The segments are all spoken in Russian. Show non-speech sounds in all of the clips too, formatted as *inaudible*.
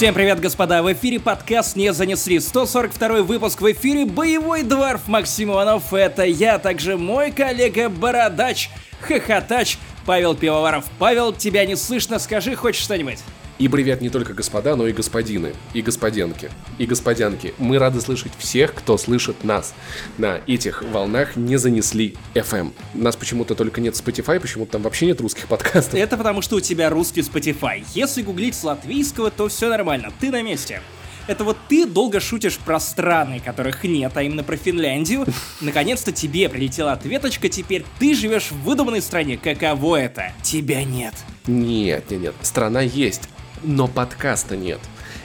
Всем привет, господа! В эфире подкаст «Не занесли». 142 выпуск в эфире «Боевой дворф» Максим Иванов. Это я, также мой коллега Бородач, Хохотач, Павел Пивоваров. Павел, тебя не слышно, скажи хоть что-нибудь. И привет не только господа, но и господины, и господенки, и господянки. Мы рады слышать всех, кто слышит нас. На этих волнах не занесли FM. Нас почему-то только нет Spotify, почему-то там вообще нет русских подкастов. Это потому, что у тебя русский Spotify. Если гуглить с латвийского, то все нормально, ты на месте. Это вот ты долго шутишь про страны, которых нет, а именно про Финляндию. *laughs* Наконец-то тебе прилетела ответочка, теперь ты живешь в выдуманной стране. Каково это? Тебя нет. Нет, нет, нет. Страна есть, но подкаста нет.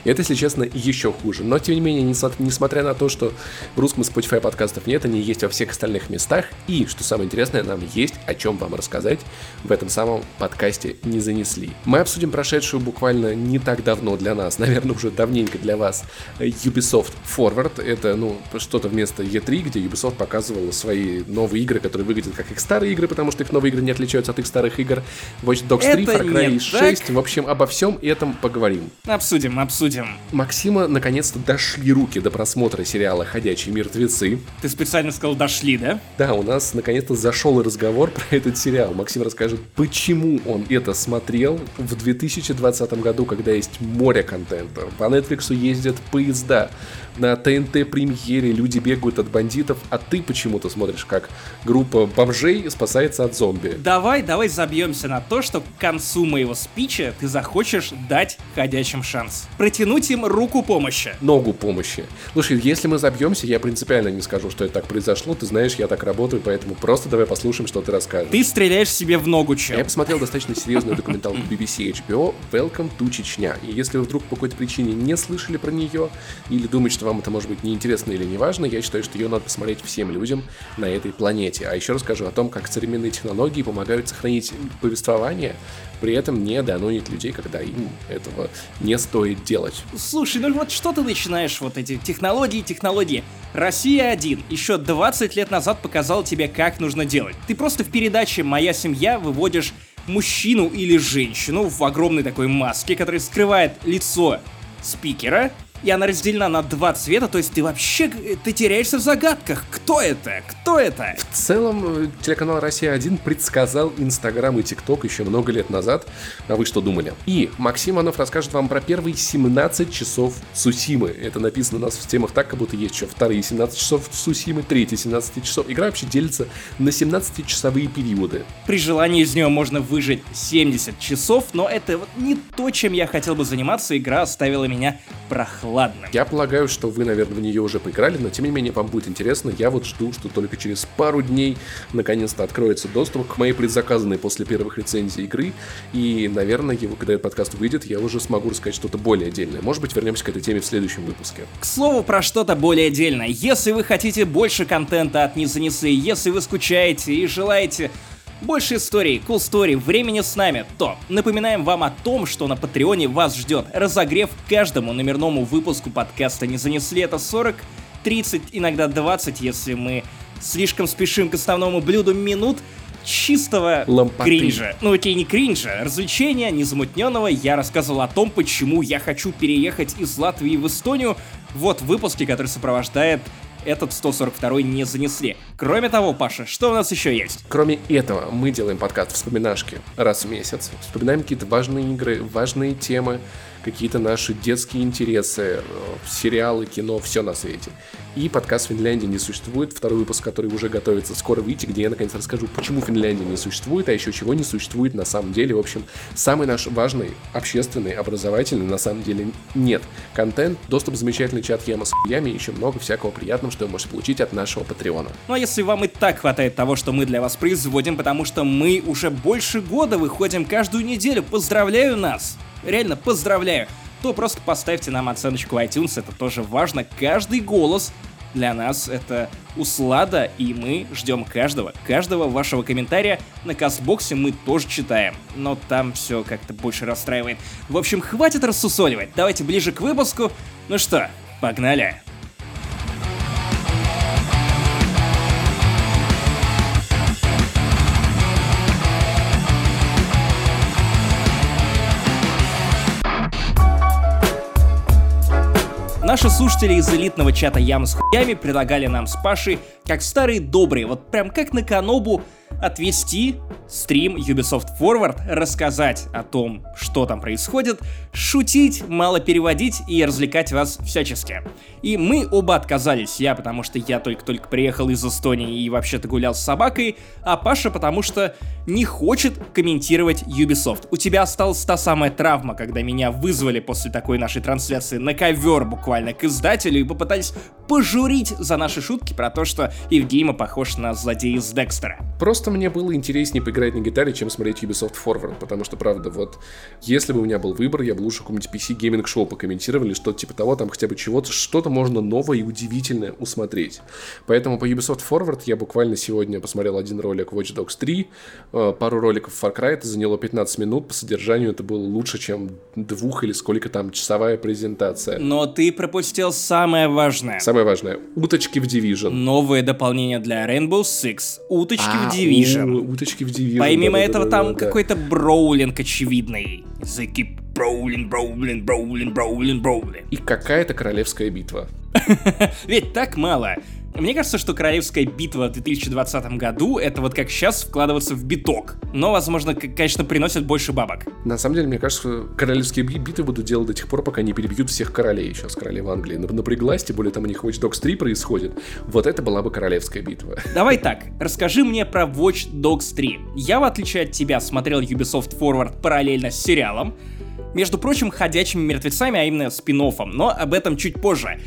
Это, если честно, еще хуже. Но, тем не менее, несмотря на то, что в русском Spotify подкастов нет, они есть во всех остальных местах. И, что самое интересное, нам есть о чем вам рассказать в этом самом подкасте «Не занесли». Мы обсудим прошедшую буквально не так давно для нас, *laughs* наверное, уже давненько для вас, Ubisoft Forward. Это, ну, что-то вместо E3, где Ubisoft показывала свои новые игры, которые выглядят как их старые игры, потому что их новые игры не отличаются от их старых игр. Watch Dogs 3, Far Cry 6. Так. В общем, обо всем этом поговорим. Обсудим, обсудим обсудим. Максима наконец-то дошли руки до просмотра сериала «Ходячие мертвецы». Ты специально сказал «дошли», да? Да, у нас наконец-то зашел разговор *laughs* про этот сериал. Максим расскажет, почему он это смотрел в 2020 году, когда есть море контента. По Netflix ездят поезда, на ТНТ премьере люди бегают от бандитов, а ты почему-то смотришь, как группа бомжей спасается от зомби. Давай, давай забьемся на то, что к концу моего спича ты захочешь дать ходячим шанс. Протянуть им руку помощи. Ногу помощи. Слушай, если мы забьемся, я принципиально не скажу, что это так произошло. Ты знаешь, я так работаю, поэтому просто давай послушаем, что ты расскажешь. Ты стреляешь себе в ногу, чем? Я посмотрел достаточно серьезную документалку BBC HBO Welcome to Чечня. И если вы вдруг по какой-то причине не слышали про нее или думаете, что вам это может быть неинтересно или неважно, я считаю, что ее надо посмотреть всем людям на этой планете. А еще расскажу о том, как современные технологии помогают сохранить повествование, при этом не данонить людей, когда им этого не стоит делать. Слушай, ну вот что ты начинаешь, вот эти технологии, технологии. Россия один еще 20 лет назад показал тебе, как нужно делать. Ты просто в передаче «Моя семья» выводишь мужчину или женщину в огромной такой маске, которая скрывает лицо спикера, и она разделена на два цвета, то есть ты вообще ты теряешься в загадках. Кто это? Кто это? В целом, э, телеканал «Россия-1» предсказал Инстаграм и ТикТок еще много лет назад. А вы что думали? И Максим Анов расскажет вам про первые 17 часов Сусимы. Это написано у нас в темах так, как будто есть еще вторые 17 часов Сусимы, третьи 17 часов. Игра вообще делится на 17-часовые периоды. При желании из нее можно выжить 70 часов, но это вот не то, чем я хотел бы заниматься. Игра оставила меня прохладным ладно. Я полагаю, что вы, наверное, в нее уже поиграли, но тем не менее вам будет интересно. Я вот жду, что только через пару дней наконец-то откроется доступ к моей предзаказанной после первых рецензий игры. И, наверное, его, когда этот подкаст выйдет, я уже смогу рассказать что-то более отдельное. Может быть, вернемся к этой теме в следующем выпуске. К слову, про что-то более отдельное. Если вы хотите больше контента от Не занесы, если вы скучаете и желаете больше историй, cool story, времени с нами, то напоминаем вам о том, что на Патреоне вас ждет разогрев каждому номерному выпуску подкаста «Не занесли» это 40, 30, иногда 20, если мы слишком спешим к основному блюду минут, чистого Лампоты. кринжа. Ну, окей, не кринжа, развлечения, незамутненного. Я рассказывал о том, почему я хочу переехать из Латвии в Эстонию. Вот выпуски, который сопровождает этот 142 не занесли. Кроме того, Паша, что у нас еще есть? Кроме этого, мы делаем подкаст «Вспоминашки» раз в месяц. Вспоминаем какие-то важные игры, важные темы, какие-то наши детские интересы, э, сериалы, кино, все на свете. И подкаст «Финляндия не существует», второй выпуск, который уже готовится скоро выйти, где я наконец расскажу, почему Финляндия не существует, а еще чего не существует на самом деле. В общем, самый наш важный, общественный, образовательный на самом деле нет. Контент, доступ замечательный чат Яма с хуями еще много всякого приятного, что вы можете получить от нашего Патреона. Ну а если вам и так хватает того, что мы для вас производим, потому что мы уже больше года выходим каждую неделю, поздравляю нас! Реально поздравляю, то просто поставьте нам оценочку iTunes, это тоже важно. Каждый голос для нас это услада, и мы ждем каждого, каждого вашего комментария. На Кастбоксе мы тоже читаем, но там все как-то больше расстраивает. В общем, хватит рассусоливать, давайте ближе к выпуску. Ну что, погнали! Наши слушатели из элитного чата Ям с хуями предлагали нам с Пашей, как старые добрые, вот прям как на Канобу, отвести стрим Ubisoft Forward, рассказать о том, что там происходит, шутить, мало переводить и развлекать вас всячески. И мы оба отказались. Я, потому что я только-только приехал из Эстонии и вообще-то гулял с собакой, а Паша, потому что не хочет комментировать Ubisoft. У тебя осталась та самая травма, когда меня вызвали после такой нашей трансляции на ковер буквально к издателю и попытались пожурить за наши шутки про то, что Евгейма похож на злодея из Декстера. Просто мне было интереснее поиграть на гитаре, чем смотреть Ubisoft Forward, потому что, правда, вот, если бы у меня был выбор, я бы лучше какой-нибудь PC Gaming Show покомментировали, что-то типа того, там хотя бы чего-то, что-то можно новое и удивительное усмотреть. Поэтому по Ubisoft Forward я буквально сегодня посмотрел один ролик Watch Dogs 3, э, пару роликов Far Cry, это заняло 15 минут, по содержанию это было лучше, чем двух или сколько там часовая презентация. Но ты пропустил самое важное. Самое важное, уточки в Division. Новое дополнение для Rainbow Six, уточки а, в Division. Уточки в Division. Помимо да, этого да, да, там да, какой-то броулинг очевидный. Языки броулин, броулин, броулин, броулин, броулин. И какая-то королевская битва. *laughs* Ведь так мало. Мне кажется, что королевская битва в 2020 году это вот как сейчас вкладываться в биток. Но, возможно, конечно, приносит больше бабок. На самом деле, мне кажется, королевские битвы будут делать до тех пор, пока не перебьют всех королей. Сейчас королева Англии напряглась, тем более там у них Watch Dogs 3 происходит. Вот это была бы королевская битва. *laughs* Давай так, расскажи мне про Watch Dogs 3. Я, в отличие от тебя, смотрел Ubisoft Forward параллельно с сериалом, между прочим, ходячими мертвецами, а именно спин но об этом чуть позже.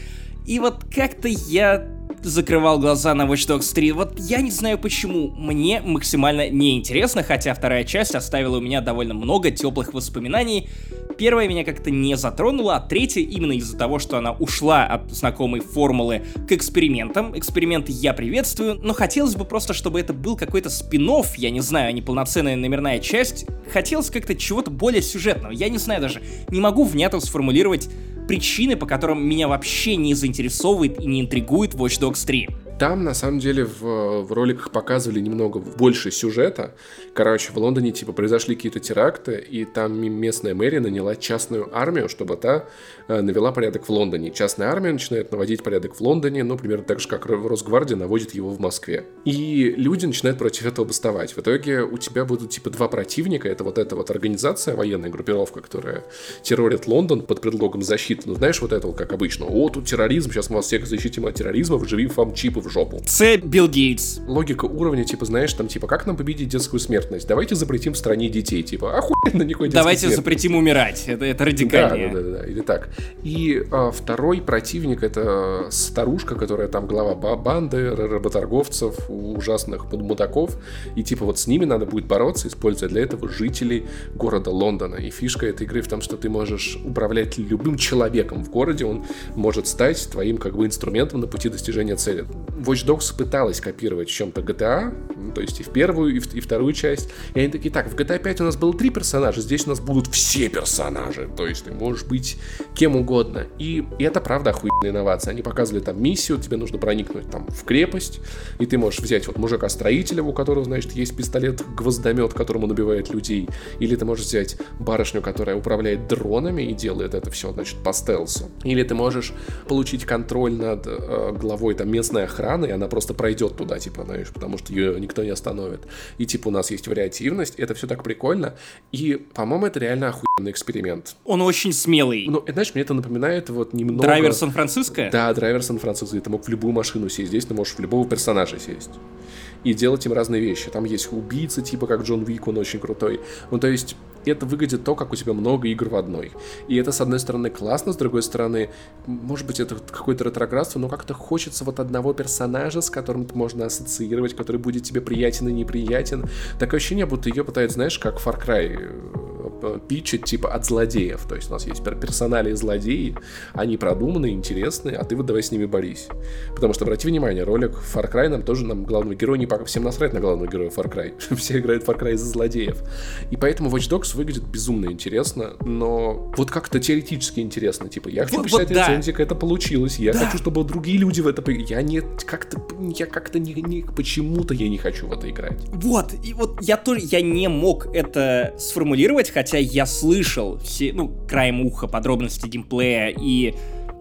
И вот как-то я закрывал глаза на Watch Dogs 3. Вот я не знаю почему, мне максимально неинтересно, хотя вторая часть оставила у меня довольно много теплых воспоминаний. Первая меня как-то не затронула, а третья именно из-за того, что она ушла от знакомой формулы к экспериментам. Эксперименты я приветствую, но хотелось бы просто, чтобы это был какой-то спин я не знаю, а не полноценная номерная часть. Хотелось как-то чего-то более сюжетного. Я не знаю даже, не могу внятно сформулировать причины, по которым меня вообще не заинтересовывает и не интригует Watch Dogs 3. Там, на самом деле, в, в роликах показывали немного больше сюжета. Короче, в Лондоне, типа, произошли какие-то теракты, и там местная мэрия наняла частную армию, чтобы та э, навела порядок в Лондоне. Частная армия начинает наводить порядок в Лондоне, ну, примерно так же, как Росгвардия наводит его в Москве. И люди начинают против этого бастовать. В итоге у тебя будут, типа, два противника. Это вот эта вот организация, военная группировка, которая террорит Лондон под предлогом защиты. Ну, знаешь, вот это вот, как обычно. О, тут терроризм, сейчас мы вас всех защитим от терроризма, вживим вам чипы в жопу. С Билл Гейтс. Логика уровня, типа, знаешь, там, типа, как нам победить детскую смертность? Давайте запретим в стране детей, типа, охуенно никакой Давайте смертности. запретим умирать, это, это радикальнее. Да, да, да, да, или так. И а, второй противник это старушка, которая там глава банды, работорговцев, ужасных мудаков, и типа вот с ними надо будет бороться, используя для этого жителей города Лондона. И фишка этой игры в том, что ты можешь управлять любым человеком в городе, он может стать твоим как бы инструментом на пути достижения цели. Watch Dogs пыталась копировать в чем-то GTA, ну, то есть и в первую, и, в, и вторую часть. И они такие, так, в GTA 5 у нас было три персонажа, здесь у нас будут все персонажи. То есть ты можешь быть кем угодно. И, и это правда охуенная инновация. Они показывали там миссию, тебе нужно проникнуть там в крепость, и ты можешь взять вот мужика-строителя, у которого, значит, есть пистолет-гвоздомет, которому набивает людей. Или ты можешь взять барышню, которая управляет дронами и делает это все, значит, по стелсу. Или ты можешь получить контроль над э, главой там местной охраны, и она просто пройдет туда, типа, знаешь, потому что ее никто не остановит. И типа у нас есть вариативность, это все так прикольно. И, по-моему, это реально охуенный эксперимент. Он очень смелый. Ну, знаешь, мне это напоминает вот немного... Драйвер Сан-Франциско? Да, драйвер Сан-Франциско. Ты мог в любую машину сесть, здесь ты можешь в любого персонажа сесть и делать им разные вещи. Там есть убийца, типа как Джон Вик, он очень крутой. Ну, то есть, это выглядит то, как у тебя много игр в одной. И это, с одной стороны, классно, с другой стороны, может быть, это какое-то ретроградство, но как-то хочется вот одного персонажа, с которым ты можно ассоциировать, который будет тебе приятен и неприятен. Такое ощущение, будто ее пытаются, знаешь, как Far Cry э, питчить типа от злодеев. То есть у нас есть персонали злодеи, они продуманные, интересные, а ты вот давай с ними борись. Потому что, обрати внимание, ролик Far Cry нам тоже, нам главного героя не пока всем насрать на главного героя Far Cry. *laughs* Все играют Far Cry из-за злодеев. И поэтому Watch Dogs выглядит безумно интересно, но вот как-то теоретически интересно. Типа, я хочу вот, почитать вот, рецензию, да. это получилось. Я да. хочу, чтобы другие люди в это... Я не... Как-то... Я как-то не... не почему-то я не хочу в это играть. Вот. И вот я тоже... Я не мог это сформулировать, хотя я слышал все... Ну, краем уха подробности геймплея и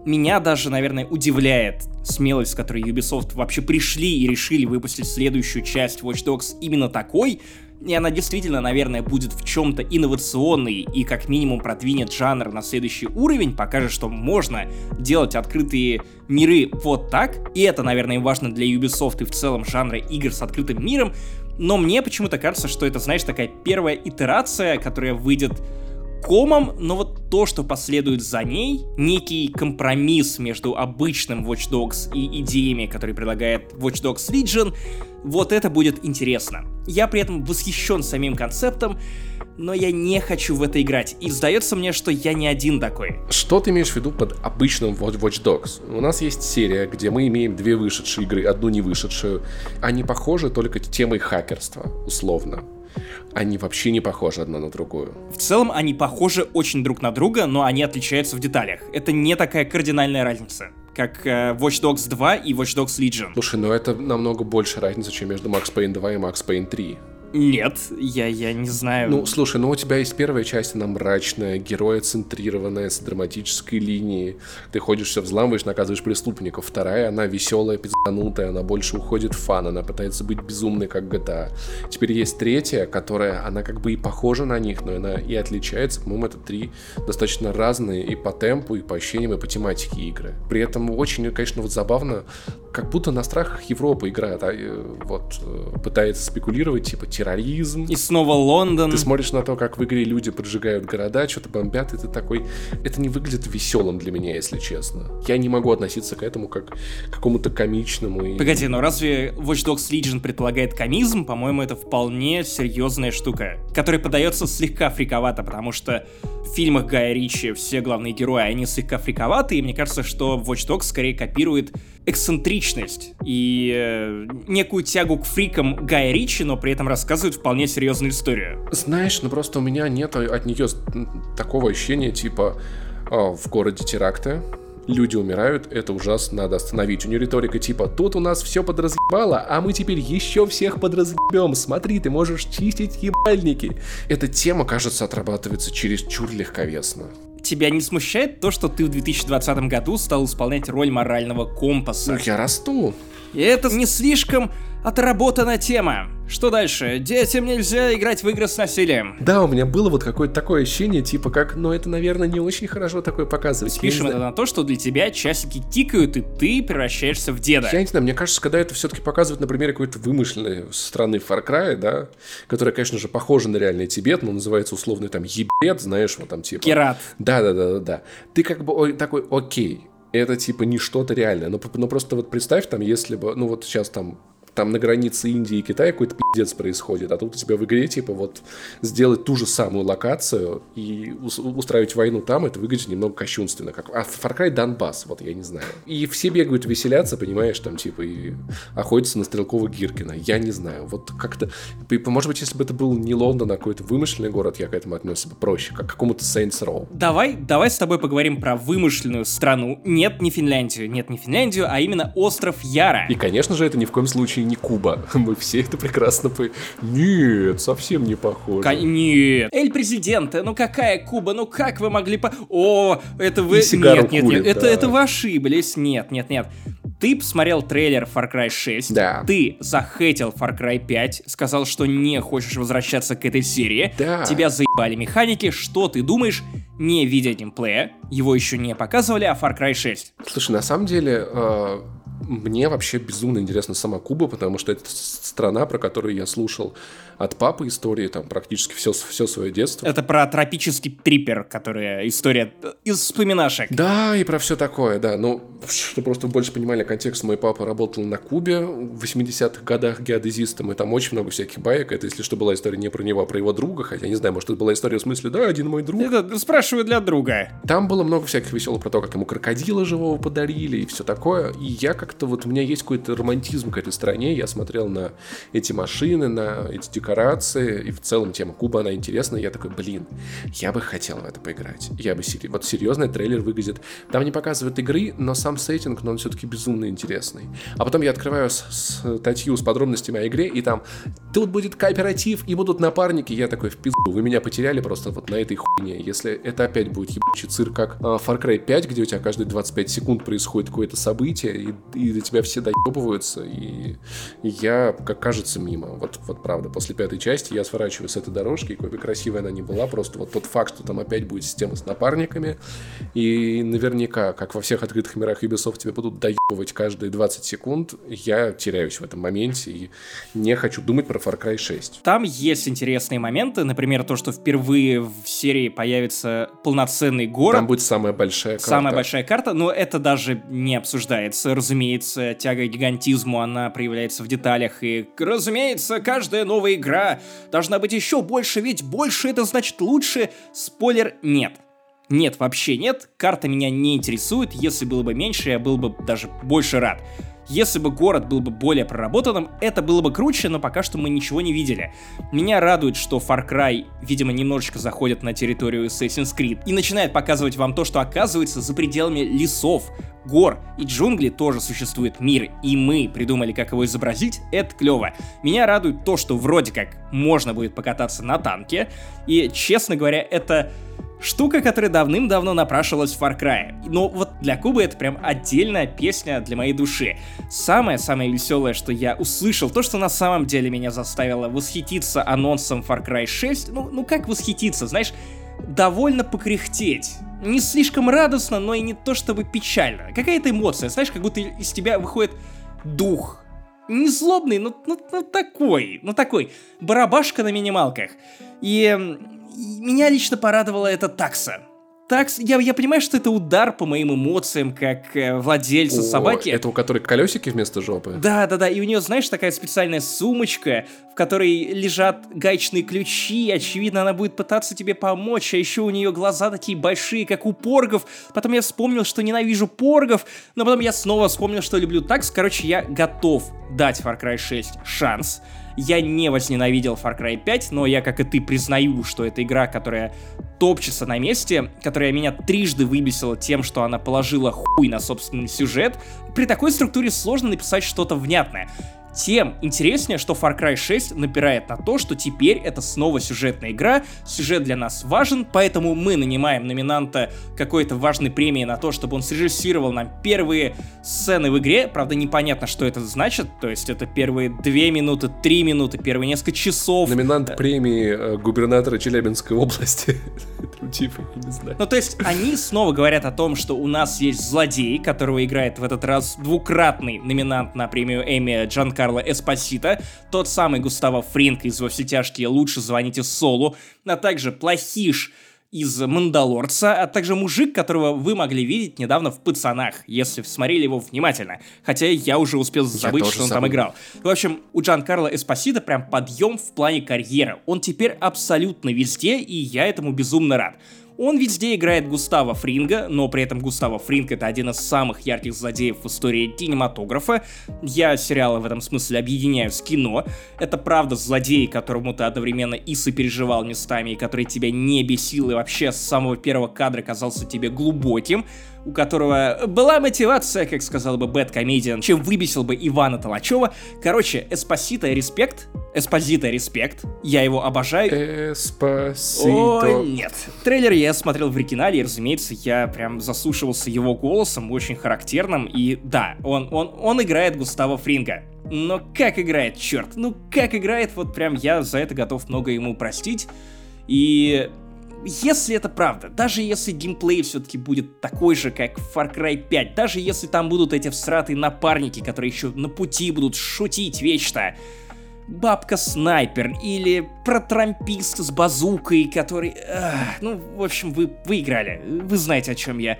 Меня даже, наверное, удивляет смелость, с которой Ubisoft вообще пришли и решили выпустить следующую часть Watch Dogs именно такой, и она действительно, наверное, будет в чем-то инновационной и как минимум продвинет жанр на следующий уровень, покажет, что можно делать открытые миры вот так. И это, наверное, важно для Ubisoft и в целом жанра игр с открытым миром. Но мне почему-то кажется, что это, знаешь, такая первая итерация, которая выйдет комом, но вот то, что последует за ней, некий компромисс между обычным Watch Dogs и идеями, которые предлагает Watch Dogs Legion, вот это будет интересно. Я при этом восхищен самим концептом, но я не хочу в это играть. И сдается мне, что я не один такой. Что ты имеешь в виду под обычным Watch Dogs? У нас есть серия, где мы имеем две вышедшие игры, одну не вышедшую. Они похожи только темой хакерства, условно они вообще не похожи одна на другую. В целом они похожи очень друг на друга, но они отличаются в деталях. Это не такая кардинальная разница как э, Watch Dogs 2 и Watch Dogs Legion. Слушай, ну это намного больше разница, чем между Max Payne 2 и Max Payne 3. Нет, я, я не знаю. Ну, слушай, ну у тебя есть первая часть, она мрачная, героя-центрированная, с драматической линией. Ты ходишь, все взламываешь, наказываешь преступников. Вторая, она веселая, пизданутая, она больше уходит в фан, она пытается быть безумной, как GTA. Теперь есть третья, которая, она как бы и похожа на них, но она и отличается. По-моему, это три достаточно разные и по темпу, и по ощущениям, и по тематике игры. При этом очень, конечно, вот забавно, как будто на страхах Европы играет, а, вот, э, пытается спекулировать, типа, терроризм. И снова Лондон. Ты смотришь на то, как в игре люди поджигают города, что-то бомбят, и ты такой... Это не выглядит веселым для меня, если честно. Я не могу относиться к этому как к какому-то комичному. И... Погоди, но разве Watch Dogs Legion предполагает комизм? По-моему, это вполне серьезная штука, которая подается слегка фриковато, потому что в фильмах Гая Ричи все главные герои, они слегка фриковаты, и мне кажется, что Watch Dogs скорее копирует эксцентричность и э, некую тягу к фрикам Гая Ричи, но при этом рассказывает вполне серьезную историю. Знаешь, ну просто у меня нет от нее такого ощущения, типа э, в городе теракты, люди умирают, это ужасно, надо остановить. У нее риторика типа, тут у нас все подразъебало, а мы теперь еще всех подразъебем, смотри, ты можешь чистить ебальники. Эта тема, кажется, отрабатывается через чур легковесно тебя не смущает то, что ты в 2020 году стал исполнять роль морального компаса? Ну, я расту. И это не слишком отработана тема. Что дальше? Детям нельзя играть в игры с насилием. Да, у меня было вот какое-то такое ощущение, типа как, ну это, наверное, не очень хорошо такое показывать. Спишем это на то, что для тебя часики тикают, и ты превращаешься в деда. Я не знаю, мне кажется, когда это все-таки показывают, например, какой-то вымышленной страны Far Cry, да, которая, конечно же, похожа на реальный Тибет, но называется условный там ебет, знаешь, вот там типа... Керат. Да-да-да-да. Ты как бы такой, окей, это типа не что-то реальное. Но, но просто вот представь там, если бы, ну вот сейчас там там на границе Индии и Китая какой-то пиздец происходит, а тут у тебя в игре, типа, вот сделать ту же самую локацию и устраивать войну там, это выглядит немного кощунственно. Как... А Far Cry Донбасс, вот я не знаю. И все бегают веселятся, понимаешь, там, типа, и охотятся на Стрелкова Гиркина. Я не знаю. Вот как-то... Может быть, если бы это был не Лондон, а какой-то вымышленный город, я к этому отнесся бы проще, как к какому-то Saints Row. Давай, давай с тобой поговорим про вымышленную страну. Нет, не Финляндию. Нет, не Финляндию, а именно остров Яра. И, конечно же, это ни в коем случае не Куба. *laughs* Мы все это прекрасно по... Нет, совсем не похоже. К- нет. Эль Президента, ну какая Куба? Ну как вы могли по... О, это вы... Нет, нет, нет, курит, это, да. это вы ошиблись. Нет, нет, нет. Ты посмотрел трейлер Far Cry 6, да. ты захейтил Far Cry 5, сказал, что не хочешь возвращаться к этой серии, да. тебя заебали механики, что ты думаешь, не видя геймплея, его еще не показывали, а Far Cry 6? Слушай, на самом деле, э, мне вообще безумно интересна сама Куба, потому что это страна, про которую я слушал от папы истории, там, практически все, все свое детство. Это про тропический трипер, которая история из вспоминашек. Да, и про все такое, да. Ну, чтобы просто больше понимали контекст, мой папа работал на Кубе в 80-х годах геодезистом, и там очень много всяких баек. Это, если что, была история не про него, а про его друга, хотя не знаю, может, это была история в смысле, да, один мой друг. Это спрашиваю для друга. Там было много всяких веселых про то, как ему крокодила живого подарили и все такое. И я как как-то вот у меня есть какой-то романтизм к этой стране. Я смотрел на эти машины, на эти декорации, и в целом тема Куба, она интересна. Я такой, блин, я бы хотел в это поиграть. Я бы сери... Вот серьезно, трейлер выглядит... Там не показывают игры, но сам сеттинг, но он все-таки безумно интересный. А потом я открываю статью с подробностями о игре, и там тут будет кооператив, и будут напарники. Я такой, в пизду, вы меня потеряли просто вот на этой хуйне. Если это опять будет ебучий цирк, как а, Far Cry 5, где у тебя каждые 25 секунд происходит какое-то событие, и, и до тебя все доебываются, и, и я, как кажется, мимо. Вот, вот правда, после пятой части я сворачиваю с этой дорожки, какой бы красивой она ни была, просто вот тот факт, что там опять будет система с напарниками, и наверняка, как во всех открытых мирах Ubisoft, тебе будут доебывать каждые 20 секунд, я теряюсь в этом моменте и не хочу думать про Far Cry 6. Там есть интересные моменты, например, то, что впервые в серии появится полноценный город. Там будет самая большая карта. Самая большая карта, но это даже не обсуждается. Разумеется, тяга к гигантизму, она проявляется в деталях, и, разумеется, каждая новая игра должна быть еще больше, ведь больше это значит лучше. Спойлер, нет. Нет, вообще нет, карта меня не интересует, если было бы меньше, я был бы даже больше рад. Если бы город был бы более проработанным, это было бы круче, но пока что мы ничего не видели. Меня радует, что Far Cry, видимо, немножечко заходит на территорию Assassin's Creed и начинает показывать вам то, что оказывается за пределами лесов, гор и джунглей тоже существует мир, и мы придумали, как его изобразить, это клево. Меня радует то, что вроде как можно будет покататься на танке, и, честно говоря, это Штука, которая давным-давно напрашивалась в Far Cry. Но вот для Кубы это прям отдельная песня для моей души. Самое-самое веселое, что я услышал, то, что на самом деле меня заставило восхититься анонсом Far Cry 6, ну, ну как восхититься, знаешь, довольно покряхтеть. Не слишком радостно, но и не то чтобы печально. Какая-то эмоция, знаешь, как будто из тебя выходит дух. Не злобный, но, но, но такой, ну такой, барабашка на минималках. И меня лично порадовала эта такса. Такс, я, я понимаю, что это удар по моим эмоциям, как э, владельца О, собаки. Это у которой колесики вместо жопы? Да, да, да. И у нее, знаешь, такая специальная сумочка, в которой лежат гаечные ключи. Очевидно, она будет пытаться тебе помочь. А еще у нее глаза такие большие, как у поргов. Потом я вспомнил, что ненавижу поргов. Но потом я снова вспомнил, что люблю такс. Короче, я готов дать Far Cry 6 шанс. Я не возненавидел Far Cry 5, но я, как и ты, признаю, что это игра, которая топчется на месте, которая меня трижды выбесила тем, что она положила хуй на собственный сюжет. При такой структуре сложно написать что-то внятное тем интереснее, что Far Cry 6 напирает на то, что теперь это снова сюжетная игра, сюжет для нас важен, поэтому мы нанимаем номинанта какой-то важной премии на то, чтобы он срежиссировал нам первые сцены в игре, правда непонятно, что это значит, то есть это первые две минуты, три минуты, первые несколько часов. Номинант премии э, губернатора Челябинской области. *laughs* Типа, не знаю. Ну, то есть они снова говорят о том, что у нас есть злодей, которого играет в этот раз двукратный номинант на премию Эми Джан Карло Эспосита, тот самый Густаво Фринк из «Во все тяжкие» «Лучше звоните Солу», а также Плохиш из «Мандалорца», а также мужик, которого вы могли видеть недавно в «Пацанах», если смотрели его внимательно. Хотя я уже успел забыть, что он забыл. там играл. В общем, у Джан Карло Эспосита прям подъем в плане карьеры. Он теперь абсолютно везде, и я этому безумно рад. Он везде играет Густава Фринга, но при этом Густава Фринг это один из самых ярких злодеев в истории кинематографа. Я сериалы в этом смысле объединяю с кино. Это правда злодей, которому ты одновременно и сопереживал местами, и который тебя не бесил, и вообще с самого первого кадра казался тебе глубоким у которого была мотивация, как сказал бы BadComedian, чем выбесил бы Ивана Толачева. Короче, Эспосито респект, Эспозито респект, я его обожаю. Эспосито. О, нет. Трейлер я смотрел в оригинале, и, разумеется, я прям заслушивался его голосом, очень характерным, и да, он, он, он играет Густава Фринга. Но как играет, черт, ну как играет, вот прям я за это готов много ему простить. И если это правда, даже если геймплей все-таки будет такой же, как в Far Cry 5, даже если там будут эти всратые напарники, которые еще на пути будут шутить вечно, бабка-снайпер или протрампист с базукой, который... Ах, ну, в общем, вы выиграли. Вы знаете, о чем я.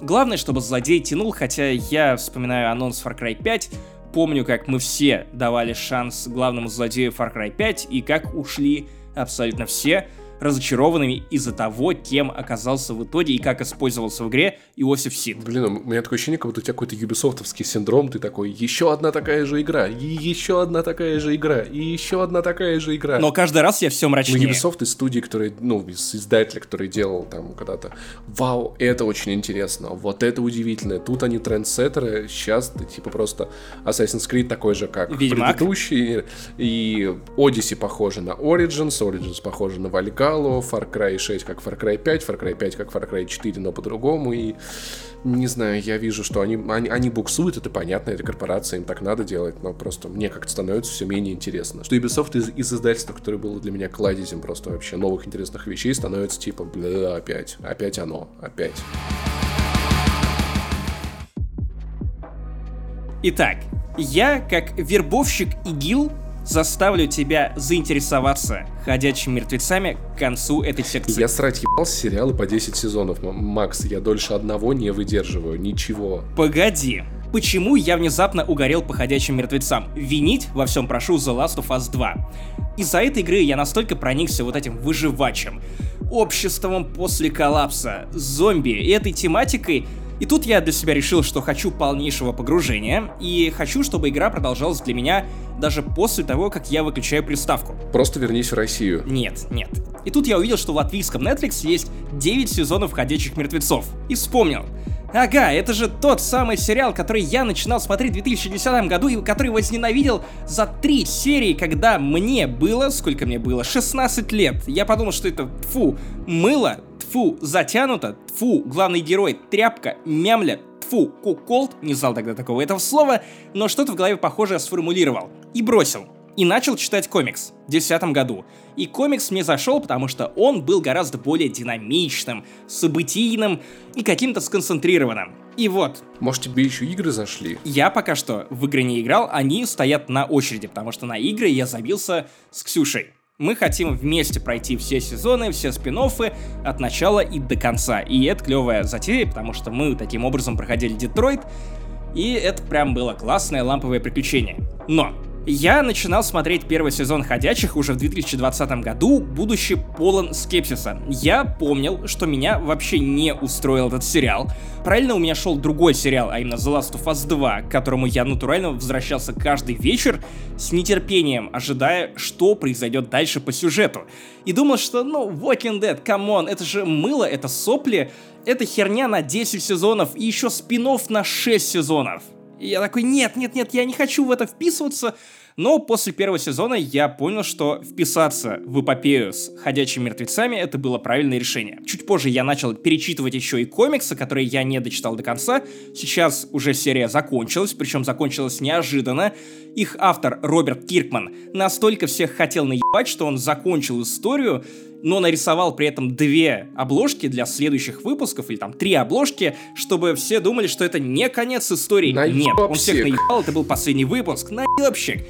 Главное, чтобы злодей тянул, хотя я вспоминаю анонс Far Cry 5, помню, как мы все давали шанс главному злодею Far Cry 5 и как ушли абсолютно все, разочарованными из-за того, кем оказался в итоге и как использовался в игре Иосиф Сид. Блин, у меня такое ощущение, как будто у тебя какой-то юбисофтовский синдром, ты такой, еще одна такая же игра, и еще одна такая же игра, и еще одна такая же игра. Но каждый раз я все мрачнее. Ну, Ubisoft из студии, который, ну, из издателя, который делал там когда-то, вау, это очень интересно, вот это удивительно, тут они трендсеттеры, сейчас ты типа просто Assassin's Creed такой же, как Ведьмак. предыдущий, и Odyssey похоже на Origins, Origins похоже на Valhalla, Far Cry 6 как Far Cry 5, Far Cry 5 как Far Cry 4, но по-другому, и не знаю, я вижу, что они, они, они буксуют, это понятно, это корпорация, им так надо делать, но просто мне как-то становится все менее интересно. Что Ubisoft из, из издательства, которое было для меня кладезем просто вообще новых интересных вещей, становится типа, бля, опять, опять оно, опять. Итак, я, как вербовщик ИГИЛ, заставлю тебя заинтересоваться ходячими мертвецами к концу этой секции. Я срать ебал сериалы по 10 сезонов, Макс, я дольше одного не выдерживаю, ничего. Погоди, почему я внезапно угорел по ходячим мертвецам? Винить во всем прошу The Last of Us 2. Из-за этой игры я настолько проникся вот этим выживачем, обществом после коллапса, зомби и этой тематикой, и тут я для себя решил, что хочу полнейшего погружения, и хочу, чтобы игра продолжалась для меня даже после того, как я выключаю приставку. Просто вернись в Россию. Нет, нет. И тут я увидел, что в латвийском Netflix есть 9 сезонов «Ходячих мертвецов». И вспомнил. Ага, это же тот самый сериал, который я начинал смотреть в 2010 году и который возненавидел за три серии, когда мне было, сколько мне было, 16 лет. Я подумал, что это, фу, мыло, тфу, затянуто, тфу, главный герой, тряпка, мямля, тфу, куколд, не знал тогда такого этого слова, но что-то в голове похожее сформулировал. И бросил. И начал читать комикс в 2010 году. И комикс мне зашел, потому что он был гораздо более динамичным, событийным и каким-то сконцентрированным. И вот. Может, тебе еще игры зашли? Я пока что в игры не играл, они стоят на очереди, потому что на игры я забился с Ксюшей. Мы хотим вместе пройти все сезоны, все спин от начала и до конца. И это клевая затея, потому что мы таким образом проходили Детройт, и это прям было классное ламповое приключение. Но я начинал смотреть первый сезон «Ходячих» уже в 2020 году, будучи полон скепсиса. Я помнил, что меня вообще не устроил этот сериал. Правильно у меня шел другой сериал, а именно The Last of Us 2, к которому я натурально возвращался каждый вечер с нетерпением, ожидая, что произойдет дальше по сюжету. И думал, что, ну, Walking Dead, come on, это же мыло, это сопли, это херня на 10 сезонов и еще спин-офф на 6 сезонов. И я такой, нет, нет, нет, я не хочу в это вписываться. Но после первого сезона я понял, что вписаться в эпопею с ходячими мертвецами это было правильное решение. Чуть позже я начал перечитывать еще и комиксы, которые я не дочитал до конца. Сейчас уже серия закончилась, причем закончилась неожиданно. Их автор Роберт Киркман настолько всех хотел наебать, что он закончил историю но нарисовал при этом две обложки для следующих выпусков, или там три обложки, чтобы все думали, что это не конец истории. Наебщик. Нет, он всех наебал, это был последний выпуск. Наебщик.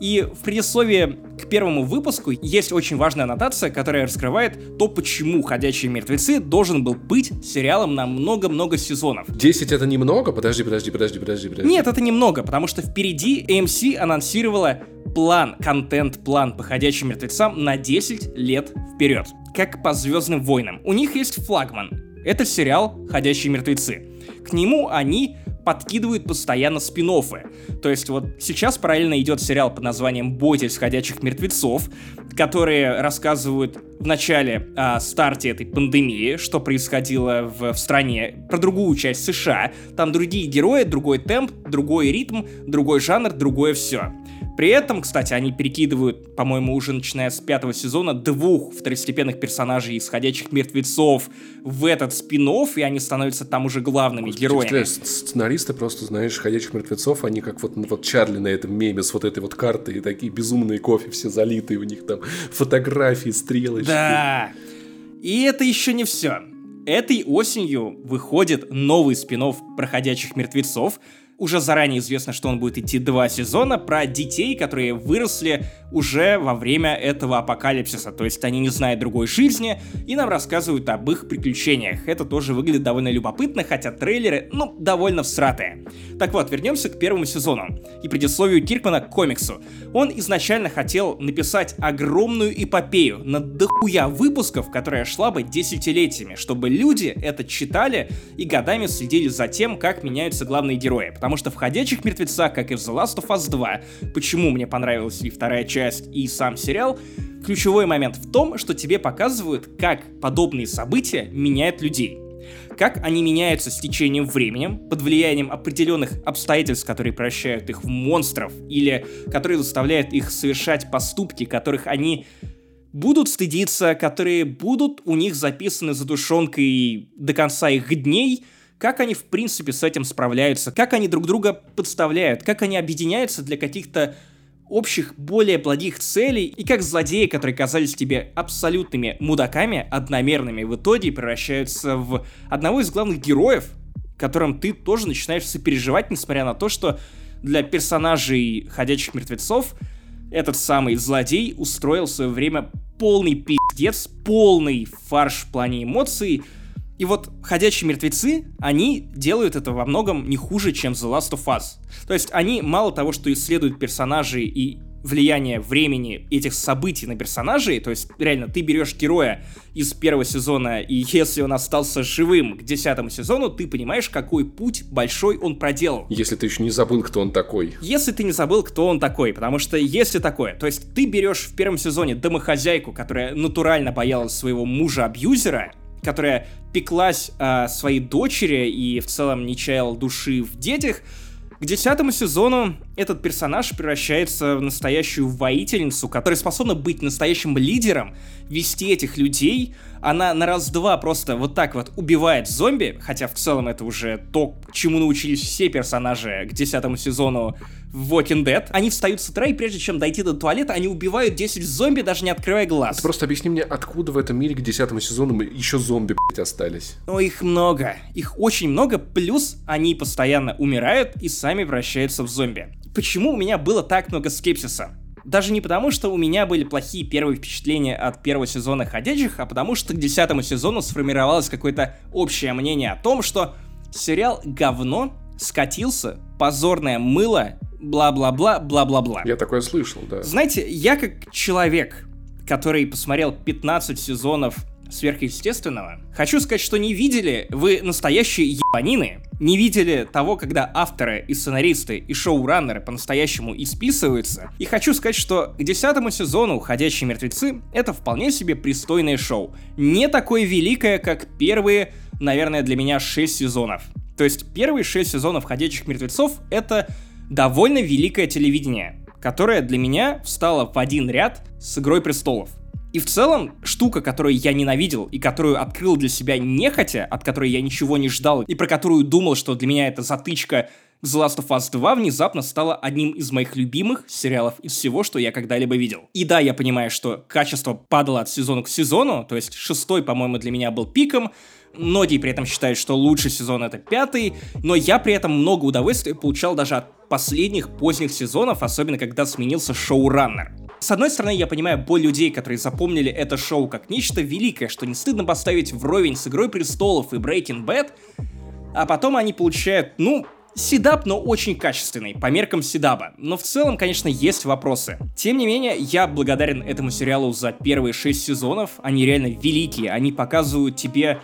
И в предисловии к первому выпуску есть очень важная аннотация, которая раскрывает то, почему «Ходячие мертвецы» должен был быть сериалом на много-много сезонов. 10 это немного? Подожди, подожди, подожди, подожди, подожди. Нет, это немного, потому что впереди AMC анонсировала план, контент-план по «Ходячим мертвецам» на 10 лет вперед, как по «Звездным войнам». У них есть флагман. Это сериал «Ходячие мертвецы». К нему они подкидывают постоянно спин -оффы. То есть вот сейчас параллельно идет сериал под названием «Бойтесь ходячих мертвецов», которые рассказывают в начале о старте этой пандемии, что происходило в, в стране, про другую часть США. Там другие герои, другой темп, другой ритм, другой жанр, другое все. При этом, кстати, они перекидывают, по-моему, уже начиная с пятого сезона, двух второстепенных персонажей из «Ходячих мертвецов» в этот спин и они становятся там уже главными Господи, героями. Сценаристы просто, знаешь, «Ходячих мертвецов», они как вот, вот Чарли на этом меме с вот этой вот картой, и такие безумные кофе все залитые, у них там фотографии, стрелочки. Да, и это еще не все. Этой осенью выходит новый спин проходящих мертвецов, Уже заранее известно, что он будет идти два сезона про детей, которые выросли уже во время этого апокалипсиса. То есть они не знают другой жизни и нам рассказывают об их приключениях. Это тоже выглядит довольно любопытно, хотя трейлеры, ну, довольно всратые. Так вот, вернемся к первому сезону и предисловию Киркмана к комиксу. Он изначально хотел написать огромную эпопею на дохуя выпусков, которая шла бы десятилетиями, чтобы люди это читали и годами следили за тем, как меняются главные герои. Потому что в «Ходячих мертвецах», как и в The Last of Us 2, почему мне понравилась и вторая часть, и сам сериал, ключевой момент в том, что тебе показывают, как подобные события меняют людей. Как они меняются с течением времени, под влиянием определенных обстоятельств, которые превращают их в монстров, или которые заставляют их совершать поступки, которых они будут стыдиться, которые будут у них записаны за душонкой до конца их дней, как они в принципе с этим справляются, как они друг друга подставляют, как они объединяются для каких-то общих, более благих целей, и как злодеи, которые казались тебе абсолютными мудаками, одномерными, в итоге превращаются в одного из главных героев, которым ты тоже начинаешь сопереживать, несмотря на то, что для персонажей «Ходячих мертвецов» этот самый злодей устроил в свое время полный пиздец, полный фарш в плане эмоций, и вот «Ходячие мертвецы», они делают это во многом не хуже, чем The Last of Us. То есть они мало того, что исследуют персонажей и влияние времени этих событий на персонажей, то есть реально ты берешь героя из первого сезона, и если он остался живым к десятому сезону, ты понимаешь, какой путь большой он проделал. Если ты еще не забыл, кто он такой. Если ты не забыл, кто он такой, потому что если такое, то есть ты берешь в первом сезоне домохозяйку, которая натурально боялась своего мужа-абьюзера, которая пеклась о своей дочери и в целом не чаяла души в детях, к десятому сезону этот персонаж превращается в настоящую воительницу, которая способна быть настоящим лидером, вести этих людей. Она на раз-два просто вот так вот убивает зомби, хотя в целом это уже то, чему научились все персонажи к десятому сезону в Walking Dead. Они встают с утра, и прежде чем дойти до туалета, они убивают 10 зомби, даже не открывая глаз. Ты просто объясни мне, откуда в этом мире к десятому сезону еще зомби, блядь, остались? Но их много. Их очень много, плюс они постоянно умирают и сами вращаются в зомби. Почему у меня было так много скепсиса? Даже не потому, что у меня были плохие первые впечатления от первого сезона «Ходячих», а потому что к десятому сезону сформировалось какое-то общее мнение о том, что сериал говно, скатился, позорное мыло, бла-бла-бла, бла-бла-бла. Я такое слышал, да. Знаете, я как человек, который посмотрел 15 сезонов сверхъестественного. Хочу сказать, что не видели вы настоящие ебанины, не видели того, когда авторы и сценаристы и шоураннеры по-настоящему исписываются. И хочу сказать, что к десятому сезону «Ходячие мертвецы» — это вполне себе пристойное шоу. Не такое великое, как первые, наверное, для меня 6 сезонов. То есть первые 6 сезонов «Ходячих мертвецов» — это довольно великое телевидение, которое для меня встало в один ряд с «Игрой престолов». И в целом, штука, которую я ненавидел и которую открыл для себя нехотя, от которой я ничего не ждал, и про которую думал, что для меня это затычка The Last of Us 2 внезапно стала одним из моих любимых сериалов из всего, что я когда-либо видел. И да, я понимаю, что качество падало от сезона к сезону, то есть шестой, по-моему, для меня был пиком, Многие при этом считают, что лучший сезон это пятый, но я при этом много удовольствия получал даже от последних поздних сезонов, особенно когда сменился шоураннер. С одной стороны, я понимаю боль людей, которые запомнили это шоу как нечто великое, что не стыдно поставить вровень с Игрой Престолов и Breaking Bad, а потом они получают, ну, Седап, но очень качественный, по меркам Седаба. Но в целом, конечно, есть вопросы. Тем не менее, я благодарен этому сериалу за первые шесть сезонов. Они реально великие. Они показывают тебе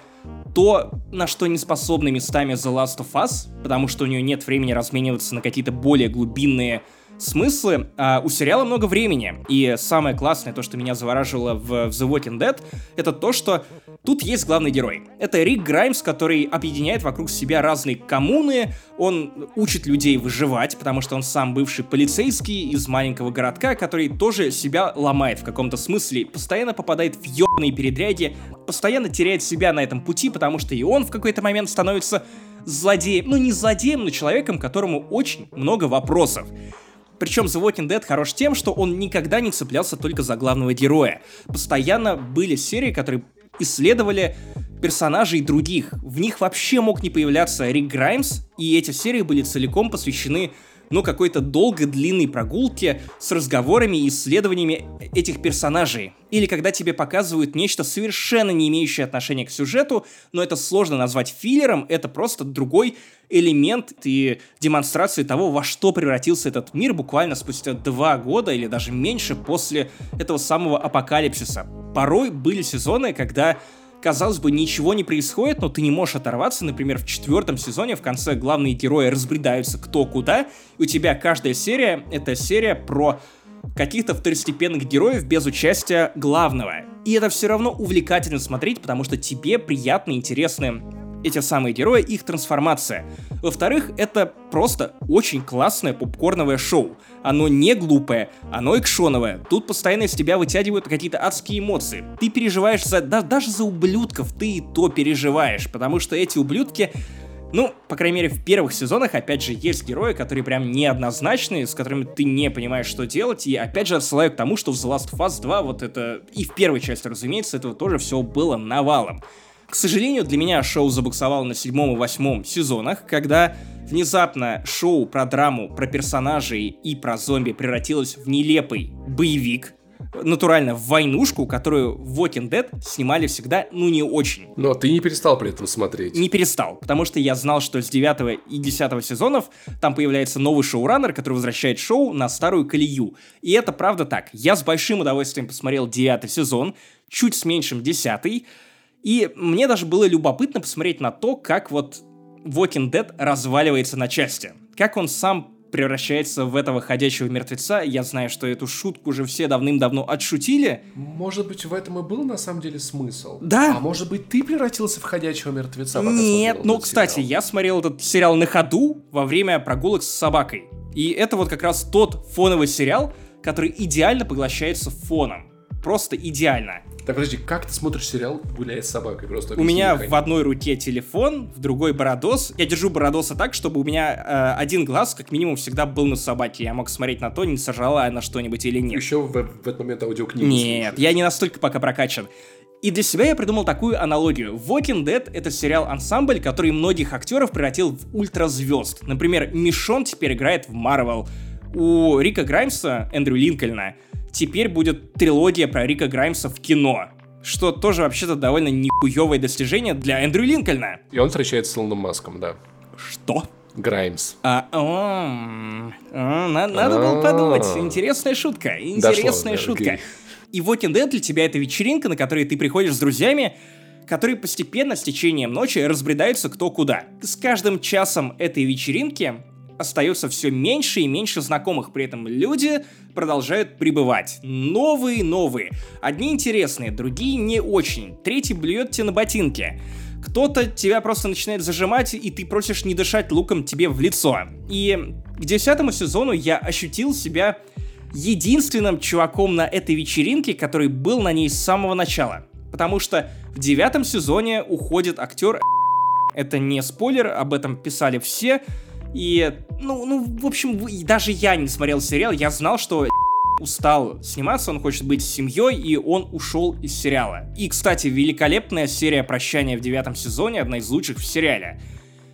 то, на что не способны местами The Last of Us, потому что у нее нет времени размениваться на какие-то более глубинные смыслы, а у сериала много времени. И самое классное, то, что меня завораживало в, The Walking Dead, это то, что тут есть главный герой. Это Рик Граймс, который объединяет вокруг себя разные коммуны, он учит людей выживать, потому что он сам бывший полицейский из маленького городка, который тоже себя ломает в каком-то смысле, постоянно попадает в ёбаные передряги, постоянно теряет себя на этом пути, потому что и он в какой-то момент становится злодеем, ну не злодеем, но человеком, которому очень много вопросов. Причем The Walking Dead хорош тем, что он никогда не цеплялся только за главного героя. Постоянно были серии, которые исследовали персонажей других. В них вообще мог не появляться Рик Граймс, и эти серии были целиком посвящены ну, какой-то долгой длинной прогулке с разговорами и исследованиями этих персонажей. Или когда тебе показывают нечто совершенно не имеющее отношения к сюжету, но это сложно назвать филлером, это просто другой элемент и демонстрации того, во что превратился этот мир буквально спустя два года или даже меньше после этого самого апокалипсиса. Порой были сезоны, когда казалось бы, ничего не происходит, но ты не можешь оторваться. Например, в четвертом сезоне в конце главные герои разбредаются кто куда, и у тебя каждая серия — это серия про каких-то второстепенных героев без участия главного. И это все равно увлекательно смотреть, потому что тебе приятно, интересны эти самые герои, их трансформация. Во-вторых, это просто очень классное попкорновое шоу. Оно не глупое, оно экшоновое. Тут постоянно из тебя вытягивают какие-то адские эмоции. Ты переживаешь за... Да, даже за ублюдков ты и то переживаешь, потому что эти ублюдки ну, по крайней мере, в первых сезонах, опять же, есть герои, которые прям неоднозначные, с которыми ты не понимаешь, что делать, и опять же отсылаю к тому, что в The Last of Us 2 вот это, и в первой части, разумеется, этого тоже все было навалом. К сожалению, для меня шоу забуксовало на седьмом и восьмом сезонах, когда внезапно шоу про драму, про персонажей и про зомби превратилось в нелепый боевик, натурально в войнушку, которую в Walking Dead снимали всегда, ну, не очень. Но ты не перестал при этом смотреть. Не перестал, потому что я знал, что с 9 и 10 сезонов там появляется новый шоураннер, который возвращает шоу на старую колею. И это правда так. Я с большим удовольствием посмотрел 9 сезон, чуть с меньшим 10 и мне даже было любопытно посмотреть на то, как вот Walking Dead разваливается на части. Как он сам превращается в этого ходячего мертвеца. Я знаю, что эту шутку уже все давным-давно отшутили. Может быть, в этом и был на самом деле смысл. Да. А может быть, ты превратился в ходячего мертвеца? Нет, ну, кстати, сериал? я смотрел этот сериал на ходу во время прогулок с собакой. И это вот как раз тот фоновый сериал, который идеально поглощается фоном. Просто идеально. Так, подожди, как ты смотришь сериал «Гуляет с собакой»? Просто у меня в одной руке телефон, в другой бородос. Я держу бородоса так, чтобы у меня э, один глаз, как минимум, всегда был на собаке. Я мог смотреть на то, не сожрала она что-нибудь или нет. Еще в, в этот момент аудиокнигу Нет, слушаешь. я не настолько пока прокачан. И для себя я придумал такую аналогию. Walking Dead — это сериал-ансамбль, который многих актеров превратил в ультразвезд. Например, Мишон теперь играет в Марвел. У Рика Граймса, Эндрю Линкольна, теперь будет трилогия про Рика Граймса в кино. Что тоже вообще-то довольно нихуевое достижение для Эндрю Линкольна. И он встречается с Илоном Маском, да. Что? Граймс. А, о, о, надо, надо было подумать. Интересная шутка. Интересная Дошло, шутка. И Walking Dead для тебя это вечеринка, на которой ты приходишь с друзьями, которые постепенно с течением ночи разбредаются кто куда. С каждым часом этой вечеринки остается все меньше и меньше знакомых, при этом люди продолжают прибывать. Новые, новые. Одни интересные, другие не очень. Третий блюет тебе на ботинки. Кто-то тебя просто начинает зажимать, и ты просишь не дышать луком тебе в лицо. И к десятому сезону я ощутил себя единственным чуваком на этой вечеринке, который был на ней с самого начала. Потому что в девятом сезоне уходит актер это не спойлер, об этом писали все, и, ну, ну, в общем, даже я не смотрел сериал, я знал, что *laughs* устал сниматься, он хочет быть с семьей, и он ушел из сериала. И, кстати, великолепная серия прощания в девятом сезоне, одна из лучших в сериале.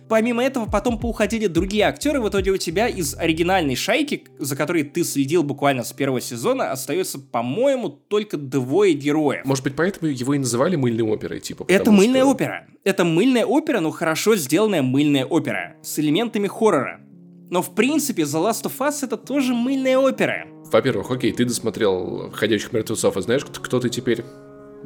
Помимо этого, потом поуходили другие актеры, в итоге у тебя из оригинальной шайки, за которой ты следил буквально с первого сезона, остается, по-моему, только двое героев. Может быть, поэтому его и называли мыльной оперой, типа? Это мыльная что... опера. Это мыльная опера, но хорошо сделанная мыльная опера, с элементами хоррора. Но в принципе The Last of Us это тоже мыльная опера. Во-первых, окей, ты досмотрел «Ходячих мертвецов», а знаешь, кто ты теперь?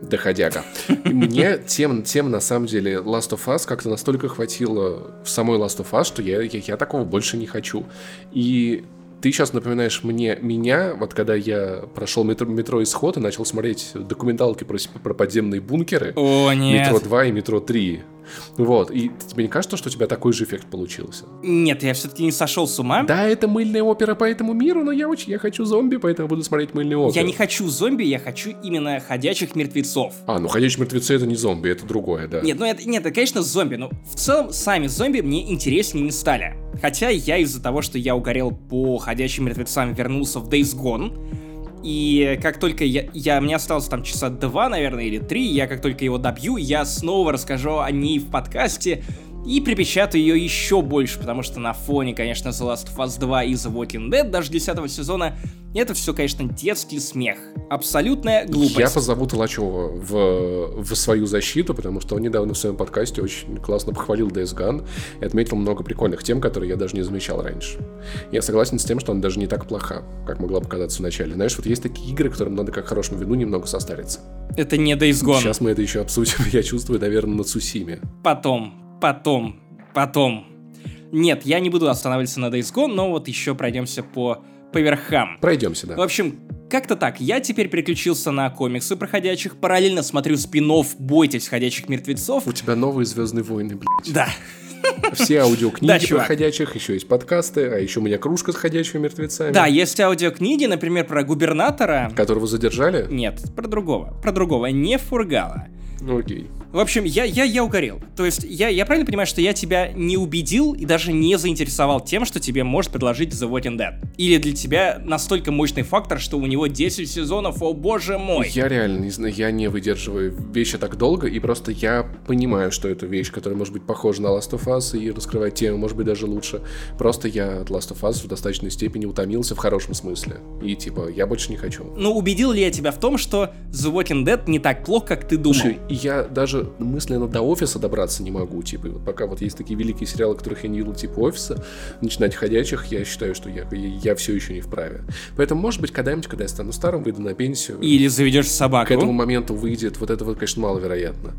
Доходяга. И мне тем, тем, на самом деле, Last of Us как-то настолько хватило в самой Last of Us, что я, я, я такого больше не хочу. И ты сейчас напоминаешь мне меня, вот когда я прошел метро, метро Исход и начал смотреть документалки про, про подземные бункеры. О, нет. Метро 2 и Метро 3. Вот, и тебе не кажется, что у тебя такой же эффект получился? Нет, я все-таки не сошел с ума. Да, это мыльная опера по этому миру, но я очень, я хочу зомби, поэтому буду смотреть мыльную оперу. Я не хочу зомби, я хочу именно ходячих мертвецов. А, ну ходячие мертвецы это не зомби, это другое, да. Нет, ну это, нет, это, конечно, зомби, но в целом сами зомби мне интереснее не стали. Хотя я из-за того, что я угорел по ходячим мертвецам, вернулся в Days Gone, И как только я, я... Мне осталось там часа два, наверное, или три, я как только его добью, я снова расскажу о ней в подкасте, и припечатаю ее еще больше, потому что на фоне, конечно, The Last of Us 2 и The Walking Dead даже 10 сезона это все, конечно, детский смех. Абсолютная глупость. Я позову Толачева в, в свою защиту, потому что он недавно в своем подкасте очень классно похвалил Days Gone и отметил много прикольных тем, которые я даже не замечал раньше. Я согласен с тем, что он даже не так плоха, как могла показаться в начале. Знаешь, вот есть такие игры, которым надо как хорошему вину немного состариться. Это не Days Gone. Сейчас мы это еще обсудим, *laughs* я чувствую, наверное, на Цусиме. Потом, потом, потом. Нет, я не буду останавливаться на Days Gone, но вот еще пройдемся по, по верхам. Пройдемся, да. В общем, как-то так. Я теперь переключился на комиксы проходящих, параллельно смотрю спин «Бойтесь ходячих мертвецов». У тебя новые «Звездные войны», блядь. Да. Все аудиокниги да, про ходячих, еще есть подкасты, а еще у меня кружка с ходячими мертвецами. Да, есть аудиокниги, например, про губернатора. Которого задержали? Нет, про другого. Про другого. Не Фургала. Ну окей. В общем, я, я, я угорел. То есть, я, я правильно понимаю, что я тебя не убедил и даже не заинтересовал тем, что тебе может предложить The Walking Dead? Или для тебя настолько мощный фактор, что у него 10 сезонов, о боже мой? Я реально не знаю, я не выдерживаю вещи так долго, и просто я понимаю, что это вещь, которая может быть похожа на Last of Us и раскрывать тему, может быть, даже лучше. Просто я от Last of Us в достаточной степени утомился в хорошем смысле. И типа, я больше не хочу. Ну, убедил ли я тебя в том, что The Walking Dead не так плохо, как ты думал? Слушай, я даже мысленно до офиса добраться не могу. Типа, вот пока вот есть такие великие сериалы, которых я не видел, типа офиса, начинать ходячих, я считаю, что я, я, все еще не вправе. Поэтому, может быть, когда-нибудь, когда я стану старым, выйду на пенсию. Или заведешь собаку. К этому моменту выйдет, вот это вот, конечно, маловероятно.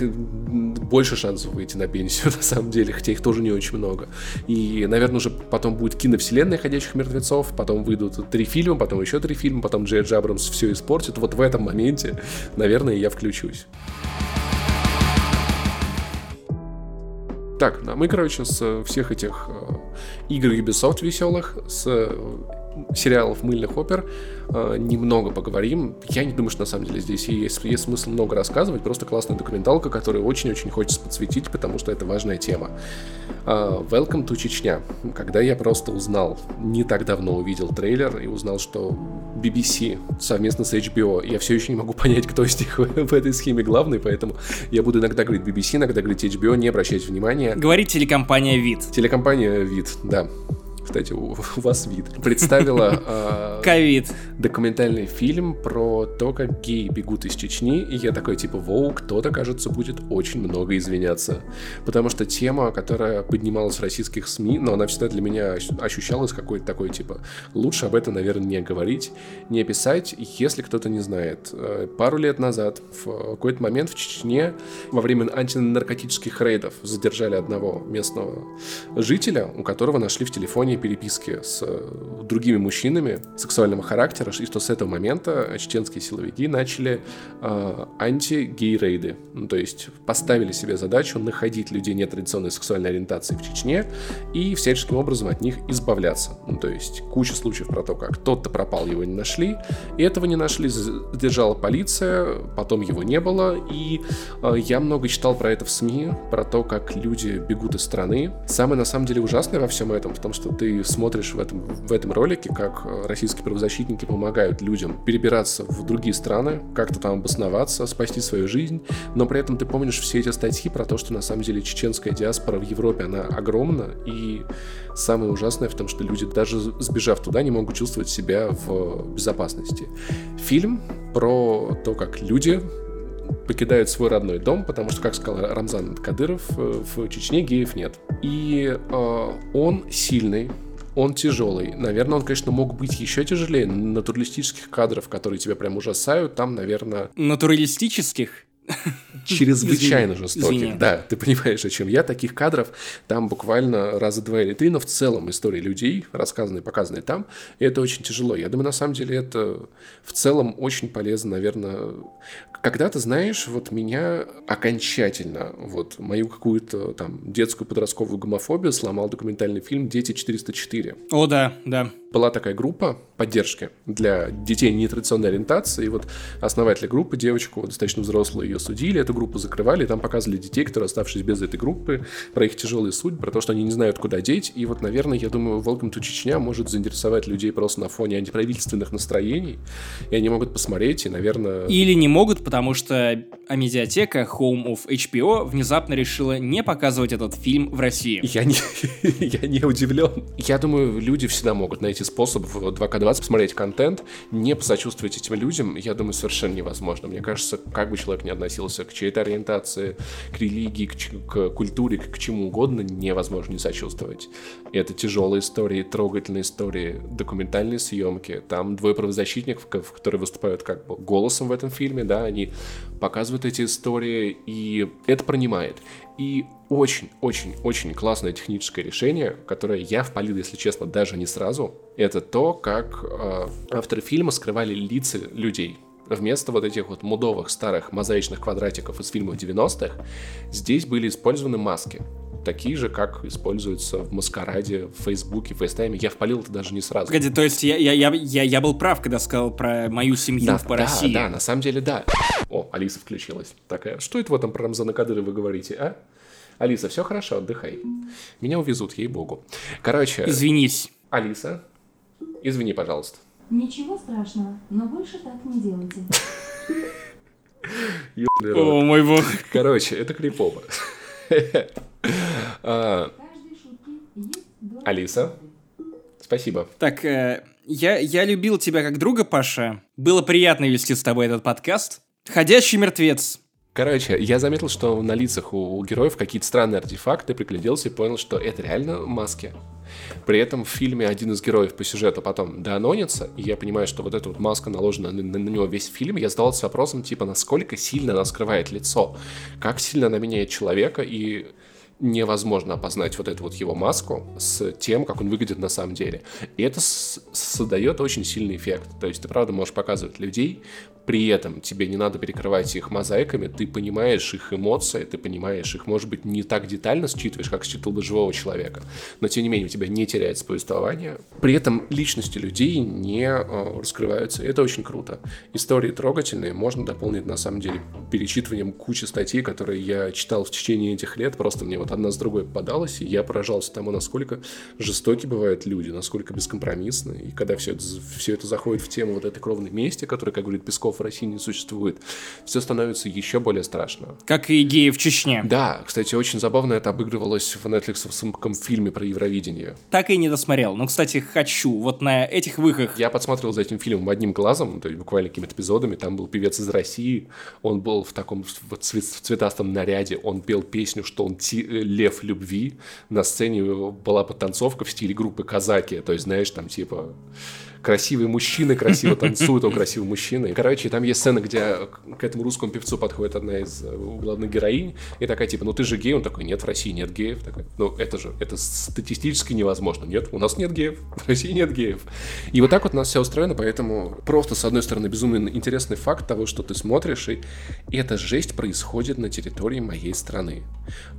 Больше шансов выйти на пенсию, *laughs* на самом деле, хотя их тоже не очень много. И, наверное, уже потом будет киновселенная ходячих мертвецов, потом выйдут три фильма, потом еще три фильма, потом Джей Джабрамс все испортит. Вот в этом моменте, наверное, я включусь. Так, да, мы, короче, с всех этих э, игр Ubisoft веселых, с э, сериалов мыльных опер э, немного поговорим. Я не думаю, что на самом деле здесь есть, есть смысл много рассказывать, просто классная документалка, которую очень-очень хочется подсветить, потому что это важная тема. Э, Welcome to Чечня. Когда я просто узнал, не так давно увидел трейлер и узнал, что BBC совместно с HBO, я все еще не могу *laughs* понять, кто из них в этой схеме главный, поэтому я буду иногда говорить BBC, иногда говорить HBO, не обращайте внимания. Говорит телекомпания «Вид». Телекомпания «Вид», да кстати, у, у вас вид, представила а, *laughs* ковид документальный фильм про то, как геи бегут из Чечни, и я такой, типа, воу, кто-то, кажется, будет очень много извиняться. Потому что тема, которая поднималась в российских СМИ, но она всегда для меня ощущалась какой-то такой, типа, лучше об этом, наверное, не говорить, не описать, если кто-то не знает. Э, пару лет назад, в какой-то момент в Чечне, во время антинаркотических рейдов, задержали одного местного жителя, у которого нашли в телефоне переписки с э, другими мужчинами сексуального характера, и что с этого момента чеченские силовики начали э, анти-гей-рейды. Ну, то есть поставили себе задачу находить людей нетрадиционной сексуальной ориентации в Чечне и всяческим образом от них избавляться. Ну, то есть куча случаев про то, как тот-то пропал, его не нашли, и этого не нашли, задержала полиция, потом его не было, и э, я много читал про это в СМИ, про то, как люди бегут из страны. Самое, на самом деле, ужасное во всем этом в том, что ты ты смотришь в этом, в этом ролике, как э, российские правозащитники помогают людям перебираться в другие страны, как-то там обосноваться, спасти свою жизнь, но при этом ты помнишь все эти статьи про то, что на самом деле чеченская диаспора в Европе, она огромна, и самое ужасное в том, что люди, даже сбежав туда, не могут чувствовать себя в безопасности. Фильм про то, как люди покидают свой родной дом, потому что, как сказал Рамзан Кадыров, э, в Чечне геев нет. И э, он сильный, он тяжелый. Наверное, он, конечно, мог быть еще тяжелее. Натуралистических кадров, которые тебя прям ужасают, там, наверное... Натуралистических? Чрезвычайно жестоких. Да, ты понимаешь, о чем я. Таких кадров там буквально раза два или три, но в целом истории людей, рассказанные, показанные там, и это очень тяжело. Я думаю, на самом деле это в целом очень полезно, наверное. Когда-то, знаешь, вот меня окончательно, вот мою какую-то там детскую подростковую гомофобию сломал документальный фильм «Дети 404». О, да, да. Была такая группа поддержки для детей нетрадиционной ориентации, и вот основатели группы, девочку, достаточно взрослую, ее судили, эту группу закрывали, и там показывали детей, которые, оставшись без этой группы, про их тяжелые судьбы, про то, что они не знают, куда деть, и вот, наверное, я думаю, Welcome to Чечня может заинтересовать людей просто на фоне антиправительственных настроений, и они могут посмотреть, и, наверное... Или не могут, потому что Амедиатека Home of HBO внезапно решила не показывать этот фильм в России. Я не, *laughs* я не удивлен. Я думаю, люди всегда могут найти способ в 2К20 посмотреть контент, не посочувствовать этим людям, я думаю, совершенно невозможно. Мне кажется, как бы человек не относился к чьей-то ориентации, к религии, к, к культуре, к, чему угодно, невозможно не сочувствовать. Это тяжелые истории, трогательные истории, документальные съемки. Там двое правозащитников, которые выступают как бы голосом в этом фильме, да, они показывают эти истории, и это пронимает. И очень-очень-очень классное техническое решение, которое я впалил, если честно, даже не сразу, это то, как э, авторы фильма скрывали лица людей. Вместо вот этих вот мудовых старых мозаичных квадратиков из фильмов 90-х, здесь были использованы маски такие же, как используются в Маскараде, в Фейсбуке, в Фейстайме. Я впалил это даже не сразу. Погоди, то есть я, я, я, я, я был прав, когда сказал про мою семью да, по да, России. Да, на самом деле, да. О, Алиса включилась. Такая, что это в этом про Рамзана Кадырова вы говорите, а? Алиса, все хорошо, отдыхай. Меня увезут, ей-богу. Короче... Извинись. Алиса, извини, пожалуйста. Ничего страшного, но больше так не делайте. *laughs* О, мой бог. Короче, это крипово. *laughs* А, Алиса, спасибо. Так, э, я, я любил тебя как друга, Паша. Было приятно вести с тобой этот подкаст. Ходящий мертвец. Короче, я заметил, что на лицах у, у героев какие-то странные артефакты, пригляделся и понял, что это реально маски. При этом в фильме один из героев по сюжету потом доанонится, и я понимаю, что вот эта вот маска наложена на, на, на него весь фильм, я задавался вопросом, типа, насколько сильно она скрывает лицо, как сильно она меняет человека, и невозможно опознать вот эту вот его маску с тем, как он выглядит на самом деле. И это создает очень сильный эффект. То есть ты правда можешь показывать людей, при этом тебе не надо перекрывать их мозаиками, ты понимаешь их эмоции, ты понимаешь их, может быть, не так детально считываешь, как считывал бы живого человека, но тем не менее у тебя не теряется повествование. При этом личности людей не э, раскрываются, это очень круто. Истории трогательные можно дополнить, на самом деле, перечитыванием кучи статей, которые я читал в течение этих лет, просто мне вот одна с другой попадалась, и я поражался тому, насколько жестоки бывают люди, насколько бескомпромиссны, и когда все это, все это заходит в тему вот этой кровной мести, которая, как говорит Песков, в России не существует, все становится еще более страшно. Как и геи в Чечне. Да, кстати, очень забавно это обыгрывалось в Netflix фильме про Евровидение. Так и не досмотрел. Но, кстати, хочу. Вот на этих выхах. Я подсмотрел за этим фильмом одним глазом, то есть буквально какими-то эпизодами. Там был певец из России, он был в таком в цветастом наряде, он пел песню, что он ти- лев любви. На сцене была подтанцовка в стиле группы Казаки, то есть, знаешь, там типа красивые мужчины красиво *laughs* танцуют, он красивый мужчина. И, короче, там есть сцена, где к этому русскому певцу подходит одна из э, главных героинь, и такая, типа, ну ты же гей? Он такой, нет, в России нет геев. Такой, ну это же, это статистически невозможно. Нет, у нас нет геев, *laughs* в России нет геев. И вот так вот у нас все устроено, поэтому просто, с одной стороны, безумно интересный факт того, что ты смотришь, и эта жесть происходит на территории моей страны.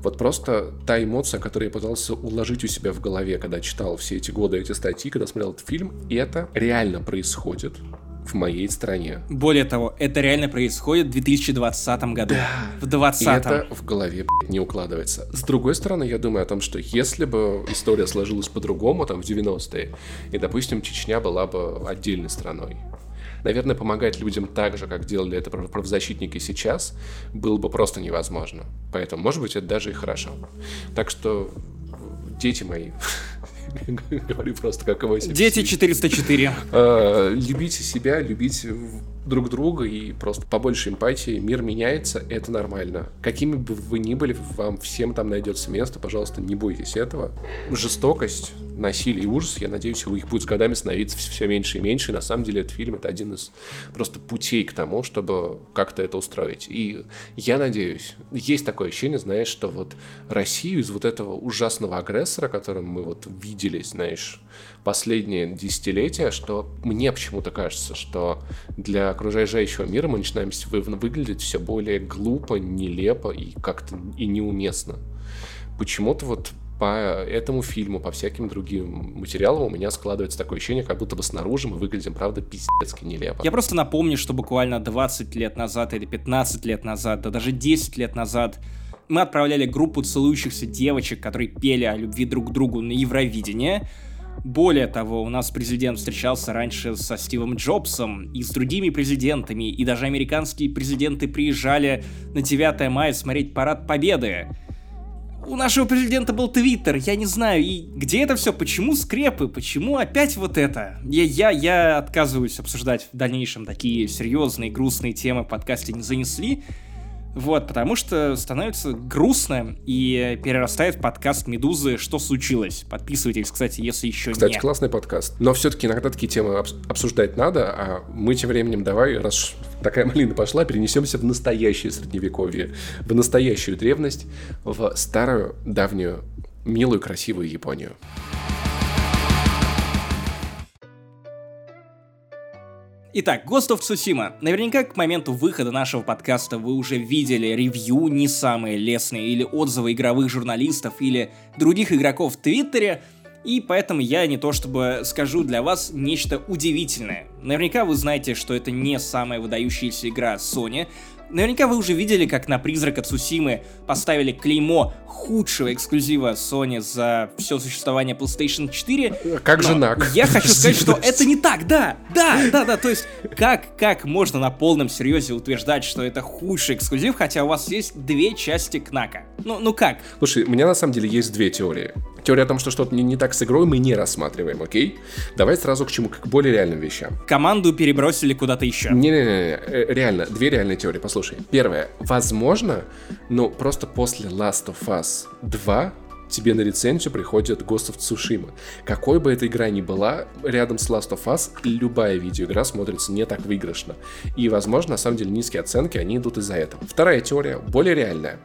Вот просто та эмоция, которую я пытался уложить у себя в голове, когда читал все эти годы эти статьи, когда смотрел этот фильм, это реально происходит в моей стране. Более того, это реально происходит в 2020 году. Да. В 20 И это в голове не укладывается. С другой стороны, я думаю о том, что если бы история сложилась по-другому, там, в 90-е, и, допустим, Чечня была бы отдельной страной, наверное, помогать людям так же, как делали это правозащитники сейчас, было бы просто невозможно. Поэтому, может быть, это даже и хорошо. Так что, дети мои, *laughs* *laughs* Говорю просто как его Дети 404. А, любите себя, любите друг друга и просто побольше эмпатии. Мир меняется, это нормально. Какими бы вы ни были, вам всем там найдется место. Пожалуйста, не бойтесь этого. Жестокость, насилие и ужас, я надеюсь, у их будет с годами становиться все меньше и меньше. И на самом деле этот фильм это один из просто путей к тому, чтобы как-то это устроить. И я надеюсь, есть такое ощущение, знаешь, что вот Россию из вот этого ужасного агрессора, которым мы вот видели, знаешь, последние десятилетия, что мне почему-то кажется, что для окружающего мира мы начинаем выглядеть все более глупо, нелепо и как-то и неуместно. Почему-то вот по этому фильму, по всяким другим материалам у меня складывается такое ощущение, как будто бы снаружи мы выглядим, правда, пиздецки нелепо. Я просто напомню, что буквально 20 лет назад или 15 лет назад, да даже 10 лет назад мы отправляли группу целующихся девочек, которые пели о любви друг к другу на Евровидение. Более того, у нас президент встречался раньше со Стивом Джобсом и с другими президентами, и даже американские президенты приезжали на 9 мая смотреть Парад Победы. У нашего президента был Твиттер, я не знаю, и где это все, почему скрепы, почему опять вот это? Я, я, я отказываюсь обсуждать в дальнейшем такие серьезные, грустные темы в подкасте не занесли, вот, потому что становится грустно и перерастает в подкаст Медузы «Что случилось?». Подписывайтесь, кстати, если еще Кстати, не. классный подкаст. Но все-таки иногда такие темы обс- обсуждать надо, а мы тем временем давай, раз такая малина пошла, перенесемся в настоящее средневековье, в настоящую древность, в старую, давнюю, милую, красивую Японию. Итак, Ghost of Tsushima. Наверняка к моменту выхода нашего подкаста вы уже видели ревью не самые лестные или отзывы игровых журналистов или других игроков в Твиттере, и поэтому я не то чтобы скажу для вас нечто удивительное. Наверняка вы знаете, что это не самая выдающаяся игра Sony, Наверняка вы уже видели, как на Призрака Цусимы поставили клеймо худшего эксклюзива Sony за все существование PlayStation 4. Как же нак? Я хочу сказать, что это не так, да, да, да, да, то есть как, как можно на полном серьезе утверждать, что это худший эксклюзив, хотя у вас есть две части Кнака? Ну, ну как? Слушай, у меня на самом деле есть две теории. Теория о том, что что-то не, не так с игрой, мы не рассматриваем, окей? Давай сразу к чему, к более реальным вещам. Команду перебросили куда-то еще. Не-не-не, э, реально, две реальные теории, послушай. Первое, возможно, ну, просто после Last of Us 2 тебе на рецензию приходит Ghost of Tsushima. Какой бы эта игра ни была, рядом с Last of Us любая видеоигра смотрится не так выигрышно. И, возможно, на самом деле низкие оценки, они идут из-за этого. Вторая теория, более реальная.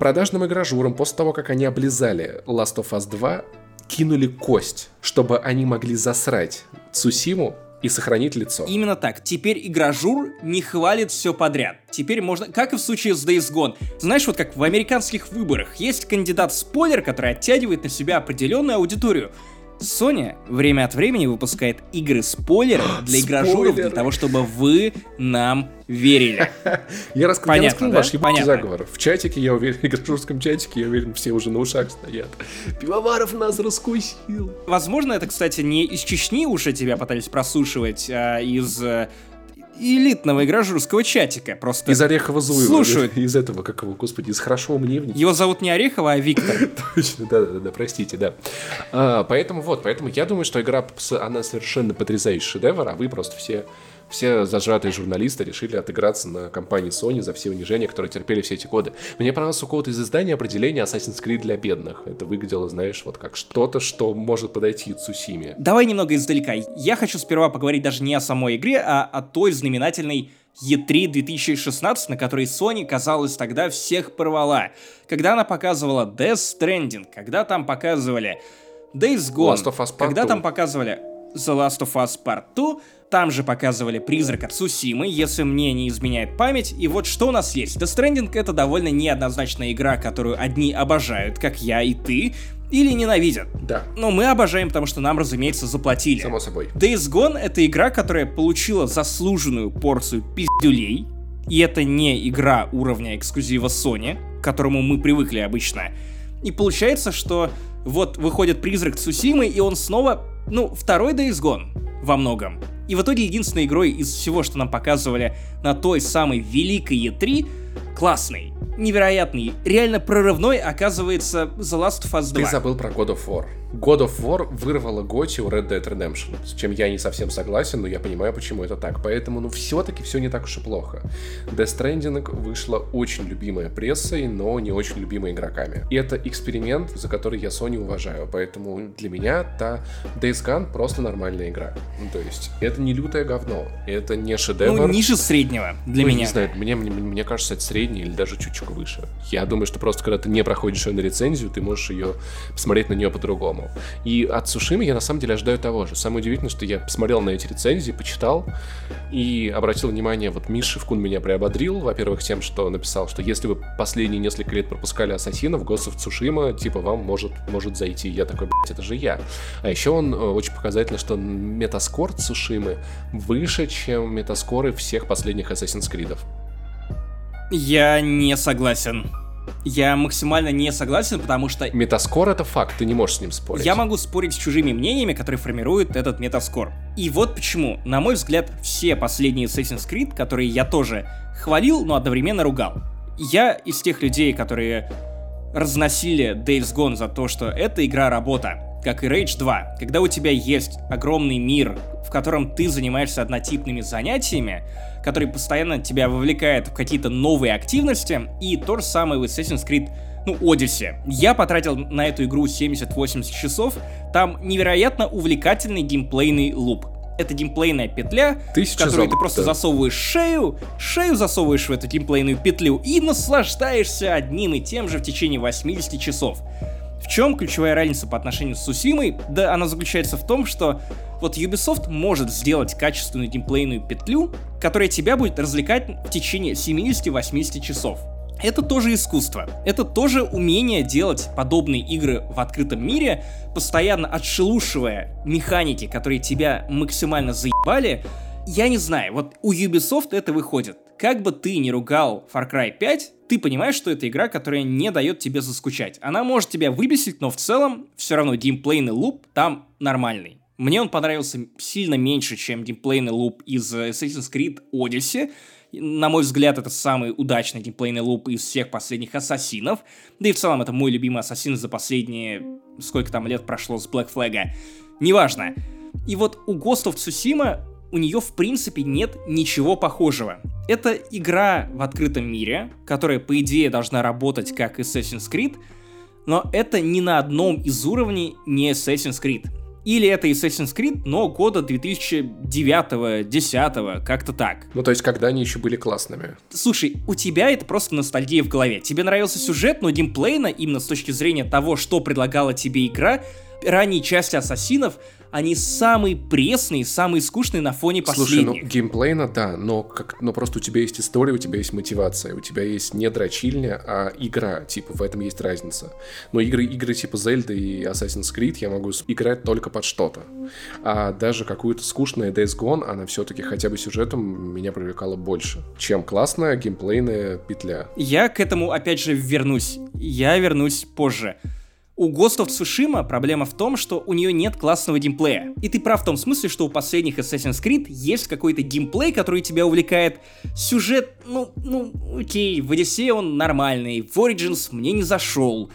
Продажным игражурам после того, как они облизали Last of Us 2, кинули кость, чтобы они могли засрать Цусиму и сохранить лицо. Именно так. Теперь игражур не хвалит все подряд. Теперь можно, как и в случае с Days Gone. Знаешь, вот как в американских выборах есть кандидат-спойлер, который оттягивает на себя определенную аудиторию. Sony время от времени выпускает игры-спойлеры для игражуров, для того, чтобы вы нам верили. *laughs* Я, рас... Понятно, я раскрыл да? ваш Понятно. заговор. В чатике, я уверен, *laughs* в игрожурском чатике, я уверен, все уже на ушах стоят. Пивоваров нас раскусил. Возможно, это, кстати, не из Чечни уже тебя пытались прослушивать, а из элитного игражурского чатика. Просто Из Орехова Зуева. Слушают. *laughs* Из этого, как его, господи, из Хорошего Мневника. его зовут не Орехова, а Виктор. *laughs* Точно, да, да, да, простите, да. А, поэтому вот, поэтому я думаю, что игра, она совершенно потрясающий шедевр, а вы просто все, все зажатые журналисты решили отыграться на компании Sony за все унижения, которые терпели все эти годы. Мне понравилось у кого-то из издания определение Assassin's Creed для бедных. Это выглядело, знаешь, вот как что-то, что может подойти Цусиме. Давай немного издалека. Я хочу сперва поговорить даже не о самой игре, а о той знаменательной E3 2016, на которой Sony, казалось, тогда всех порвала. Когда она показывала Death Stranding, когда там показывали Days Gone, когда 2. там показывали The Last of Us Part 2, там же показывали Призрака Цусимы, если мне не изменяет память. И вот что у нас есть. Death Stranding это довольно неоднозначная игра, которую одни обожают, как я и ты, или ненавидят. Да, Но мы обожаем, потому что нам, разумеется, заплатили. само собой. Days Gone — это игра, которая получила заслуженную порцию пиздюлей. И это не игра уровня эксклюзива Sony, к которому мы привыкли обычно. И получается, что вот выходит Призрак Цусимы, и он снова, ну, второй Days Gone во многом. И в итоге единственной игрой из всего, что нам показывали на той самой великой E3, классный, невероятный, реально прорывной оказывается The Last of Us 2. Ты забыл про God of War. God of War вырвала Готи у Red Dead Redemption, с чем я не совсем согласен, но я понимаю, почему это так. Поэтому, ну, все-таки все не так уж и плохо. Death Stranding вышла очень любимая прессой, но не очень любимая игроками. И это эксперимент, за который я Sony уважаю, поэтому для меня та Days Gone просто нормальная игра. Ну, то есть, это не лютое говно, это не шедевр. Ну, ниже среднего для Ну, меня. Не знаю, мне, мне, мне кажется, это средний или даже чуть-чуть выше. Я думаю, что просто когда ты не проходишь ее на рецензию, ты можешь ее посмотреть на нее по-другому. По-другому. И от Сушимы я на самом деле ожидаю того же. Самое удивительное, что я посмотрел на эти рецензии, почитал и обратил внимание, вот Миша Шевкун меня приободрил, во-первых, тем, что написал, что если вы последние несколько лет пропускали Ассасинов, Ghost of Tsushima, типа, вам может, может зайти. Я такой, блядь, это же я. А еще он э, очень показательно, что метаскор Цушимы выше, чем метаскоры всех последних Assassin's Creed. Я не согласен. Я максимально не согласен, потому что... Метаскор — это факт, ты не можешь с ним спорить. Я могу спорить с чужими мнениями, которые формируют этот метаскор. И вот почему, на мой взгляд, все последние Assassin's Creed, которые я тоже хвалил, но одновременно ругал. Я из тех людей, которые разносили Days Gone за то, что эта игра работа как и Rage 2, когда у тебя есть огромный мир, в котором ты занимаешься однотипными занятиями, который постоянно тебя вовлекает в какие-то новые активности, и то же самое в Assassin's Creed ну, Odyssey. Я потратил на эту игру 70-80 часов, там невероятно увлекательный геймплейный луп. Это геймплейная петля, Тысяча в которую золот, ты просто да. засовываешь шею, шею засовываешь в эту геймплейную петлю и наслаждаешься одним и тем же в течение 80 часов. В чем ключевая разница по отношению с Сусимой? Да она заключается в том, что вот Ubisoft может сделать качественную геймплейную петлю, которая тебя будет развлекать в течение 70-80 часов. Это тоже искусство. Это тоже умение делать подобные игры в открытом мире, постоянно отшелушивая механики, которые тебя максимально заебали. Я не знаю, вот у Ubisoft это выходит. Как бы ты ни ругал Far Cry 5, ты понимаешь, что это игра, которая не дает тебе заскучать. Она может тебя выбесить, но в целом все равно геймплейный луп там нормальный. Мне он понравился сильно меньше, чем геймплейный луп из Assassin's Creed Odyssey. На мой взгляд, это самый удачный геймплейный луп из всех последних ассасинов. Да и в целом, это мой любимый ассасин за последние... Сколько там лет прошло с Black Flag. Неважно. И вот у Ghost of Tsushima у нее в принципе нет ничего похожего. Это игра в открытом мире, которая по идее должна работать как Assassin's Creed, но это ни на одном из уровней не Assassin's Creed. Или это Assassin's Creed, но года 2009-10, как-то так. Ну, то есть, когда они еще были классными. Слушай, у тебя это просто ностальгия в голове. Тебе нравился сюжет, но геймплейно, именно с точки зрения того, что предлагала тебе игра, ранние части Ассасинов они самые пресные, самые скучные на фоне последних. Слушай, ну геймплейно, да, но, как, но просто у тебя есть история, у тебя есть мотивация, у тебя есть не дрочильня, а игра, типа, в этом есть разница. Но игры, игры типа Zelda и Assassin's Creed я могу играть только под что-то. А даже какую-то скучную Days Gone, она все-таки хотя бы сюжетом меня привлекала больше, чем классная геймплейная петля. Я к этому опять же вернусь. Я вернусь позже. У Ghost of Tsushima проблема в том, что у нее нет классного геймплея. И ты прав в том смысле, что у последних Assassin's Creed есть какой-то геймплей, который тебя увлекает. Сюжет, ну, ну, окей, в Odyssey он нормальный, в Origins мне не зашел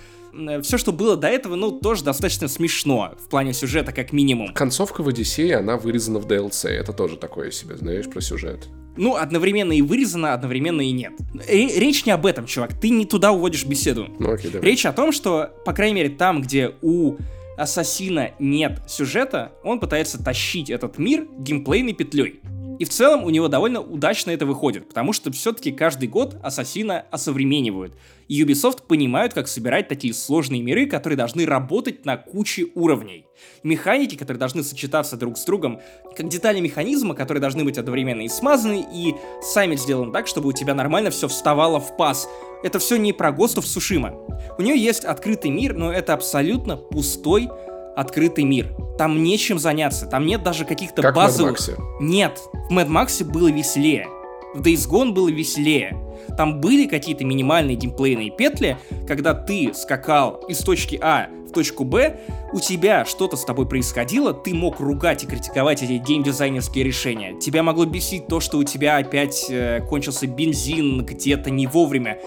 все, что было до этого, ну, тоже достаточно смешно в плане сюжета, как минимум. Концовка в Одиссее, она вырезана в DLC. Это тоже такое себе, знаешь, про сюжет. Ну, одновременно и вырезано, одновременно и нет. Речь не об этом, чувак. Ты не туда уводишь беседу. Ну, окей, давай. Речь о том, что, по крайней мере, там, где у ассасина нет сюжета, он пытается тащить этот мир геймплейной петлей. И в целом у него довольно удачно это выходит, потому что все-таки каждый год Ассасина осовременивают. И Ubisoft понимают, как собирать такие сложные миры, которые должны работать на куче уровней. Механики, которые должны сочетаться друг с другом, как детали механизма, которые должны быть одновременно и смазаны, и сами сделаны так, чтобы у тебя нормально все вставало в паз. Это все не про of Tsushima. У нее есть открытый мир, но это абсолютно пустой открытый мир. Там нечем заняться, там нет даже каких-то как базовых... В нет, в Mad Max было веселее. В Days Gone было веселее. Там были какие-то минимальные геймплейные петли, когда ты скакал из точки А в точку Б, у тебя что-то с тобой происходило, ты мог ругать и критиковать эти геймдизайнерские решения. Тебя могло бесить то, что у тебя опять э, кончился бензин где-то не вовремя.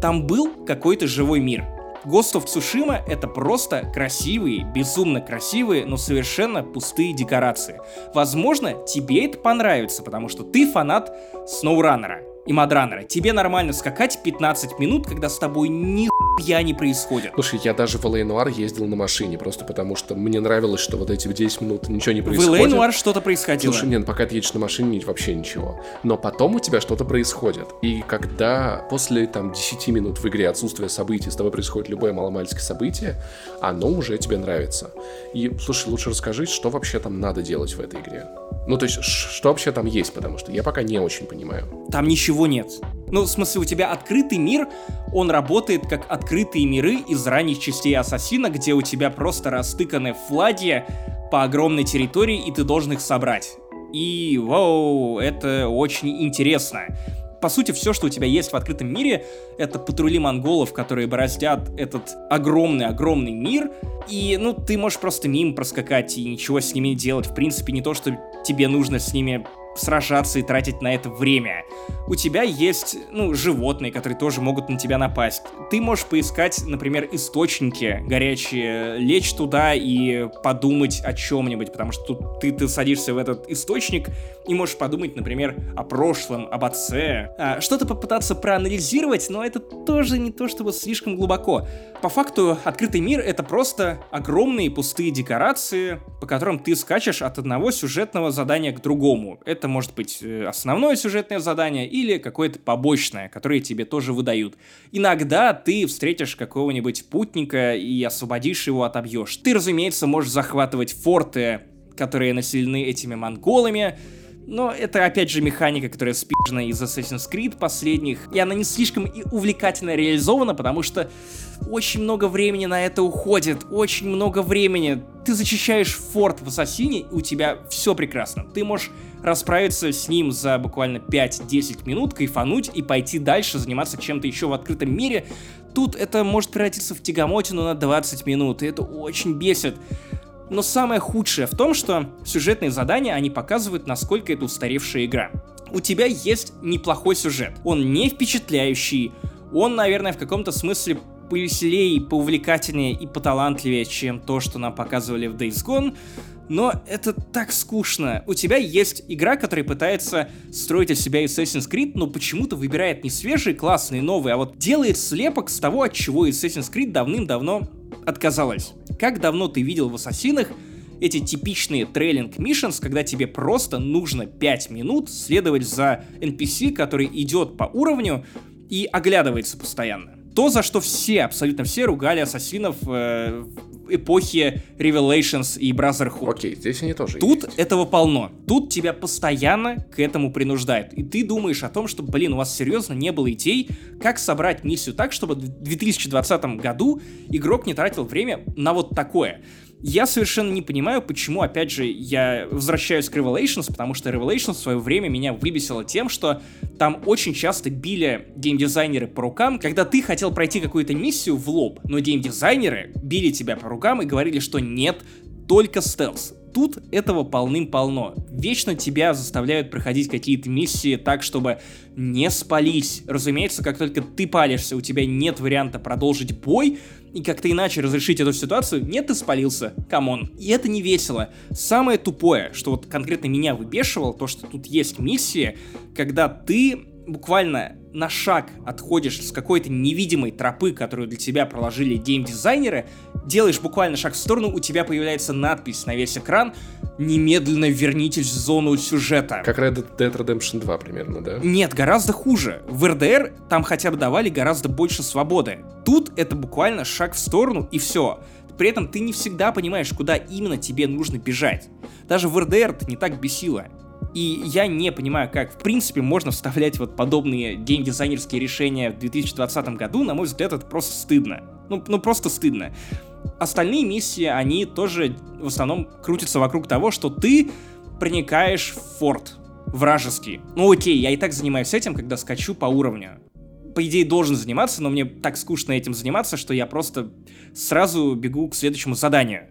Там был какой-то живой мир. Ghost of Tsushima — это просто красивые, безумно красивые, но совершенно пустые декорации. Возможно, тебе это понравится, потому что ты фанат SnowRunner. И Мадранера. Тебе нормально скакать 15 минут, когда с тобой ни я не происходит. Слушай, я даже в Л.А. ездил на машине, просто потому что мне нравилось, что вот эти 10 минут ничего не происходит. В Л.А. что-то происходило. Слушай, нет, пока ты едешь на машине, вообще ничего. Но потом у тебя что-то происходит. И когда после там 10 минут в игре отсутствия событий с тобой происходит любое маломальское событие, оно уже тебе нравится. И, слушай, лучше расскажи, что вообще там надо делать в этой игре. Ну, то есть, что вообще там есть, потому что я пока не очень понимаю. Там ничего нет. Ну, в смысле, у тебя открытый мир, он работает как открытые миры из ранних частей Ассасина, где у тебя просто растыканы флаги по огромной территории, и ты должен их собрать. И, вау, это очень интересно по сути, все, что у тебя есть в открытом мире, это патрули монголов, которые бороздят этот огромный-огромный мир, и, ну, ты можешь просто мимо проскакать и ничего с ними делать. В принципе, не то, что тебе нужно с ними сражаться и тратить на это время. У тебя есть, ну, животные, которые тоже могут на тебя напасть. Ты можешь поискать, например, источники горячие, лечь туда и подумать о чем-нибудь, потому что тут ты, ты садишься в этот источник и можешь подумать, например, о прошлом, об отце. А, что-то попытаться проанализировать, но это тоже не то чтобы слишком глубоко. По факту, открытый мир — это просто огромные пустые декорации, по которым ты скачешь от одного сюжетного задания к другому. Это это может быть э, основное сюжетное задание или какое-то побочное, которое тебе тоже выдают. Иногда ты встретишь какого-нибудь путника и освободишь его, отобьешь. Ты, разумеется, можешь захватывать форты, которые населены этими монголами, но это, опять же, механика, которая спижена из Assassin's Creed последних, и она не слишком и увлекательно реализована, потому что очень много времени на это уходит, очень много времени. Ты зачищаешь форт в Ассасине, и у тебя все прекрасно. Ты можешь расправиться с ним за буквально 5-10 минут, кайфануть и пойти дальше, заниматься чем-то еще в открытом мире. Тут это может превратиться в тягомотину на 20 минут, и это очень бесит. Но самое худшее в том, что сюжетные задания, они показывают, насколько это устаревшая игра. У тебя есть неплохой сюжет. Он не впечатляющий, он, наверное, в каком-то смысле повеселее, поувлекательнее и поталантливее, чем то, что нам показывали в Days Gone, но это так скучно. У тебя есть игра, которая пытается строить из себя Assassin's Creed, но почему-то выбирает не свежие, классные, новые, а вот делает слепок с того, от чего Assassin's Creed давным-давно отказалась. Как давно ты видел в Ассасинах эти типичные трейлинг миссионс, когда тебе просто нужно 5 минут следовать за NPC, который идет по уровню и оглядывается постоянно. То, за что все, абсолютно все ругали ассасинов э, эпохи Revelations и Brotherhood. Окей, здесь они тоже Тут есть. этого полно. Тут тебя постоянно к этому принуждают. И ты думаешь о том, что, блин, у вас серьезно не было идей, как собрать миссию так, чтобы в 2020 году игрок не тратил время на вот такое. Я совершенно не понимаю, почему, опять же, я возвращаюсь к Revelations, потому что Revelations в свое время меня выбесило тем, что там очень часто били геймдизайнеры по рукам, когда ты хотел пройти какую-то миссию в лоб, но геймдизайнеры били тебя по рукам и говорили, что нет, только стелс. Тут этого полным-полно. Вечно тебя заставляют проходить какие-то миссии так, чтобы не спались. Разумеется, как только ты палишься, у тебя нет варианта продолжить бой, и как-то иначе разрешить эту ситуацию, нет, ты спалился, come on. И это не весело. Самое тупое, что вот конкретно меня выбешивало, то, что тут есть миссия, когда ты буквально на шаг отходишь с какой-то невидимой тропы, которую для тебя проложили геймдизайнеры, делаешь буквально шаг в сторону, у тебя появляется надпись на весь экран «Немедленно вернитесь в зону сюжета». Как Red Dead Redemption 2 примерно, да? Нет, гораздо хуже. В RDR там хотя бы давали гораздо больше свободы. Тут это буквально шаг в сторону и все. При этом ты не всегда понимаешь, куда именно тебе нужно бежать. Даже в RDR это не так бесило. И я не понимаю, как в принципе можно вставлять вот подобные геймдизайнерские решения в 2020 году. На мой взгляд, это просто стыдно. Ну, ну просто стыдно. Остальные миссии, они тоже в основном крутятся вокруг того, что ты проникаешь в форт вражеский. Ну окей, я и так занимаюсь этим, когда скачу по уровню. По идее, должен заниматься, но мне так скучно этим заниматься, что я просто сразу бегу к следующему заданию.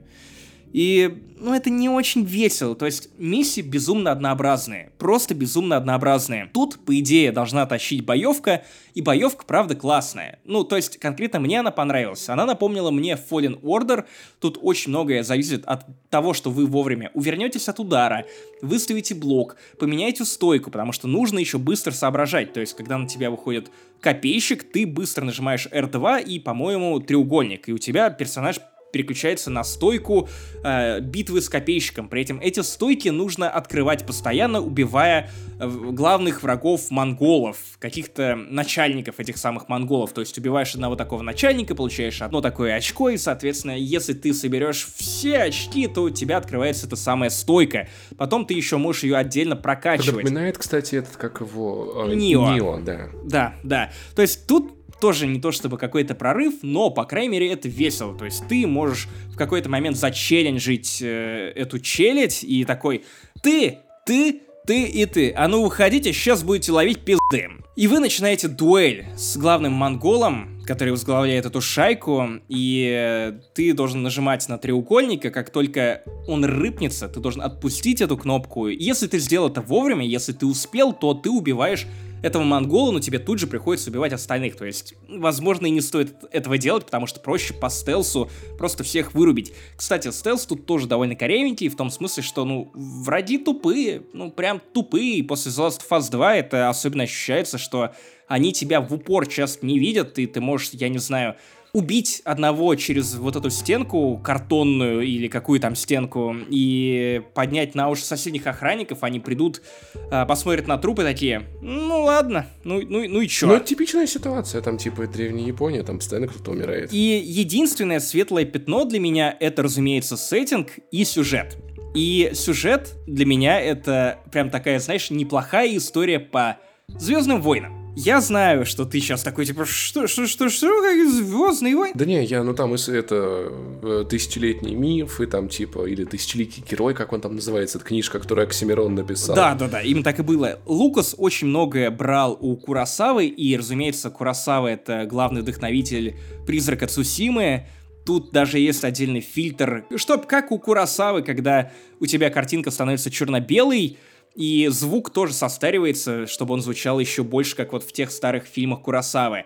И, ну, это не очень весело. То есть миссии безумно однообразные. Просто безумно однообразные. Тут, по идее, должна тащить боевка, и боевка, правда, классная. Ну, то есть, конкретно мне она понравилась. Она напомнила мне Fallen Order. Тут очень многое зависит от того, что вы вовремя увернетесь от удара, выставите блок, поменяете стойку, потому что нужно еще быстро соображать. То есть, когда на тебя выходит копейщик, ты быстро нажимаешь R2 и, по-моему, треугольник, и у тебя персонаж переключается на стойку э, битвы с копейщиком. При этом эти стойки нужно открывать постоянно, убивая э, главных врагов монголов, каких-то начальников этих самых монголов. То есть убиваешь одного такого начальника, получаешь одно такое очко, и, соответственно, если ты соберешь все очки, то у тебя открывается эта самая стойка. Потом ты еще можешь ее отдельно прокачивать. Напоминает, кстати, этот, как его... Э, Нио. Нио, да. Да, да. То есть тут тоже не то чтобы какой-то прорыв, но, по крайней мере, это весело. То есть ты можешь в какой-то момент зачелленджить э, эту челядь и такой «Ты, ты, ты и ты, а ну уходите, сейчас будете ловить пизды». И вы начинаете дуэль с главным монголом, который возглавляет эту шайку, и э, ты должен нажимать на треугольника, как только он рыпнется, ты должен отпустить эту кнопку. Если ты сделал это вовремя, если ты успел, то ты убиваешь этого монгола, но тебе тут же приходится убивать остальных. То есть, возможно, и не стоит этого делать, потому что проще по стелсу просто всех вырубить. Кстати, стелс тут тоже довольно корявенький, в том смысле, что, ну, враги тупые, ну, прям тупые. И после The Last of Us 2 это особенно ощущается, что они тебя в упор часто не видят, и ты можешь, я не знаю, убить одного через вот эту стенку картонную или какую там стенку и поднять на уши соседних охранников, они придут, э, посмотрят на трупы такие, ну ладно, ну, ну, ну и чё? Ну, это типичная ситуация, там типа древняя Япония, там постоянно кто-то умирает. И единственное светлое пятно для меня это, разумеется, сеттинг и сюжет. И сюжет для меня это прям такая, знаешь, неплохая история по Звездным войнам. Я знаю, что ты сейчас такой, типа, что, что, что, что, как Звездные войны? Да не, я, ну там это э, тысячелетний миф, и там типа, или тысячелетний герой, как он там называется, это книжка, которую Оксимирон написал. Да, да, да, именно так и было. Лукас очень многое брал у Курасавы, и, разумеется, Курасава это главный вдохновитель Призрака Цусимы, Тут даже есть отдельный фильтр, чтоб как у Курасавы, когда у тебя картинка становится черно-белой, и звук тоже состаривается, чтобы он звучал еще больше, как вот в тех старых фильмах Курасавы.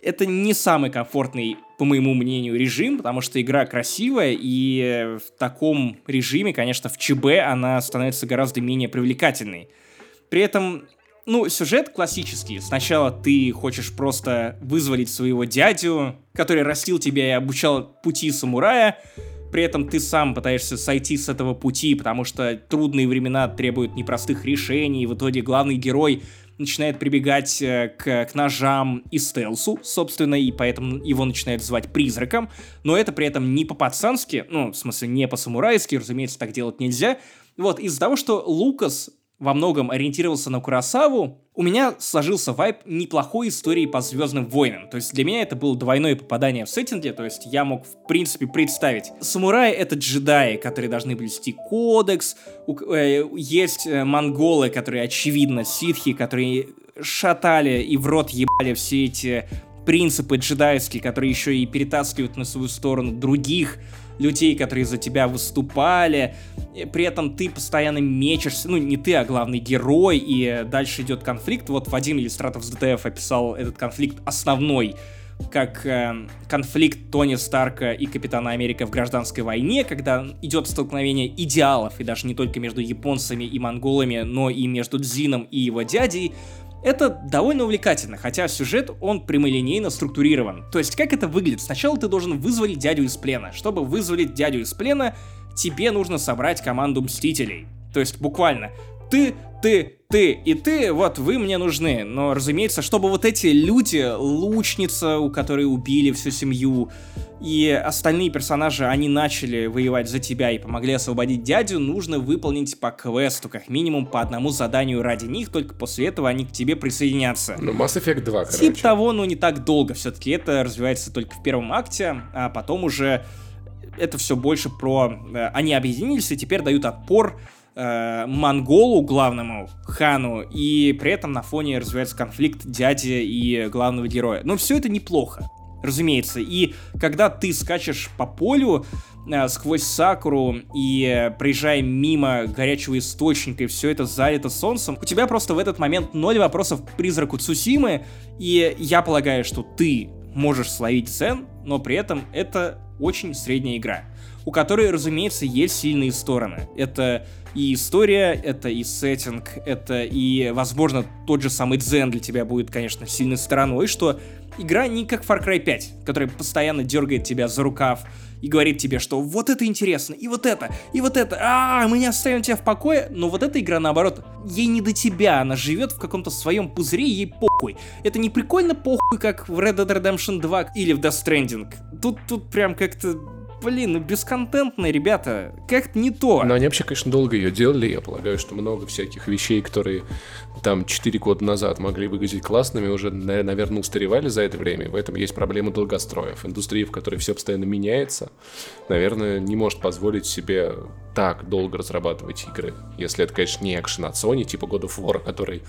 Это не самый комфортный, по моему мнению, режим, потому что игра красивая, и в таком режиме, конечно, в ЧБ она становится гораздо менее привлекательной. При этом, ну, сюжет классический. Сначала ты хочешь просто вызволить своего дядю, который растил тебя и обучал пути самурая, при этом ты сам пытаешься сойти с этого пути, потому что трудные времена требуют непростых решений, и в итоге главный герой начинает прибегать э, к, к ножам и стелсу, собственно, и поэтому его начинают звать призраком, но это при этом не по-пацански, ну, в смысле, не по-самурайски, разумеется, так делать нельзя. Вот, из-за того, что Лукас во многом ориентировался на Курасаву, у меня сложился вайб неплохой истории по Звездным войнам. То есть для меня это было двойное попадание в сеттинге, то есть я мог в принципе представить. Самураи — это джедаи, которые должны блюсти кодекс, э, есть э, монголы, которые, очевидно, ситхи, которые шатали и в рот ебали все эти принципы джедайские, которые еще и перетаскивают на свою сторону других людей, которые за тебя выступали. При этом ты постоянно мечешься, ну не ты, а главный герой, и дальше идет конфликт. Вот Вадим Иллюстратов с ДТФ описал этот конфликт основной как э, конфликт Тони Старка и Капитана Америка в гражданской войне, когда идет столкновение идеалов, и даже не только между японцами и монголами, но и между Дзином и его дядей, это довольно увлекательно, хотя сюжет, он прямолинейно структурирован. То есть, как это выглядит? Сначала ты должен вызволить дядю из плена. Чтобы вызволить дядю из плена, тебе нужно собрать команду Мстителей. То есть, буквально, ты, ты, ты и ты, вот вы мне нужны. Но, разумеется, чтобы вот эти люди, лучница, у которой убили всю семью, и остальные персонажи, они начали воевать за тебя и помогли освободить дядю, нужно выполнить по квесту, как минимум по одному заданию ради них, только после этого они к тебе присоединятся. Ну, Mass Effect 2, короче. Тип того, но не так долго, все-таки это развивается только в первом акте, а потом уже это все больше про... Э, они объединились и теперь дают отпор э, монголу главному хану и при этом на фоне развивается конфликт дяди и главного героя. Но все это неплохо разумеется. И когда ты скачешь по полю, э, сквозь Сакуру и э, проезжая мимо горячего источника, и все это залито солнцем, у тебя просто в этот момент ноль вопросов к призраку Цусимы, и я полагаю, что ты можешь словить цен, но при этом это очень средняя игра, у которой, разумеется, есть сильные стороны. Это и история, это и сеттинг, это и, возможно, тот же самый дзен для тебя будет, конечно, сильной стороной, что игра не как Far Cry 5, которая постоянно дергает тебя за рукав и говорит тебе, что вот это интересно, и вот это, и вот это, а, мы не оставим тебя в покое, но вот эта игра, наоборот, ей не до тебя, она живет в каком-то своем пузыре, ей похуй. Это не прикольно похуй, как в Red Dead Redemption 2 или в Death Stranding. Тут, тут прям как-то блин, ну бесконтентные ребята, как-то не то. Но они вообще, конечно, долго ее делали, я полагаю, что много всяких вещей, которые там 4 года назад могли выглядеть классными, уже, наверное, устаревали за это время. В этом есть проблема долгостроев. Индустрия, в которой все постоянно меняется, наверное, не может позволить себе так долго разрабатывать игры. Если это, конечно, не экшен от Sony, типа God of War, который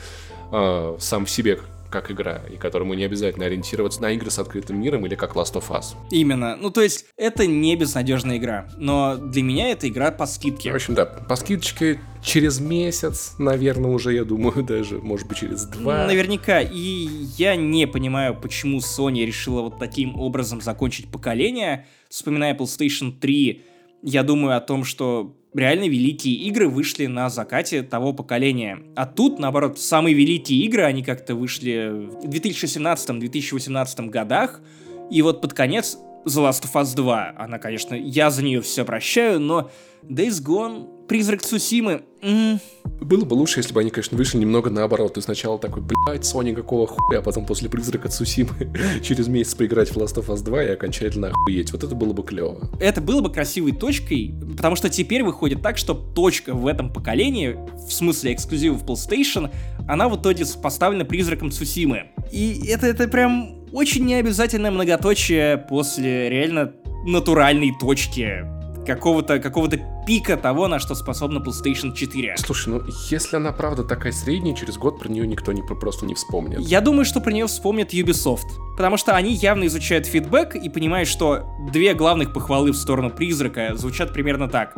э, сам в себе как игра, и которому не обязательно ориентироваться на игры с открытым миром или как Last of Us. Именно. Ну, то есть, это не безнадежная игра, но для меня это игра по скидке. В общем, да, по скидочке через месяц, наверное, уже, я думаю, *laughs* даже, может быть, через два. Наверняка. И я не понимаю, почему Sony решила вот таким образом закончить поколение. Вспоминая PlayStation 3, я думаю о том, что реально великие игры вышли на закате того поколения. А тут, наоборот, самые великие игры, они как-то вышли в 2017-2018 годах, и вот под конец The Last of Us 2, она, конечно, я за нее все прощаю, но Days Gone Призрак Цусимы. М-м. Было бы лучше, если бы они, конечно, вышли немного наоборот. Ты сначала такой, блядь, Sony какого хуя, а потом после Призрака Цусимы *laughs* через месяц поиграть в Last of Us 2 и окончательно охуеть. Вот это было бы клево. Это было бы красивой точкой, потому что теперь выходит так, что точка в этом поколении, в смысле эксклюзивов PlayStation, она в итоге поставлена Призраком Цусимы. И это, это прям очень необязательное многоточие после реально натуральной точки какого-то какого пика того, на что способна PlayStation 4. Слушай, ну если она правда такая средняя, через год про нее никто не, просто не вспомнит. Я думаю, что про нее вспомнит Ubisoft. Потому что они явно изучают фидбэк и понимают, что две главных похвалы в сторону призрака звучат примерно так.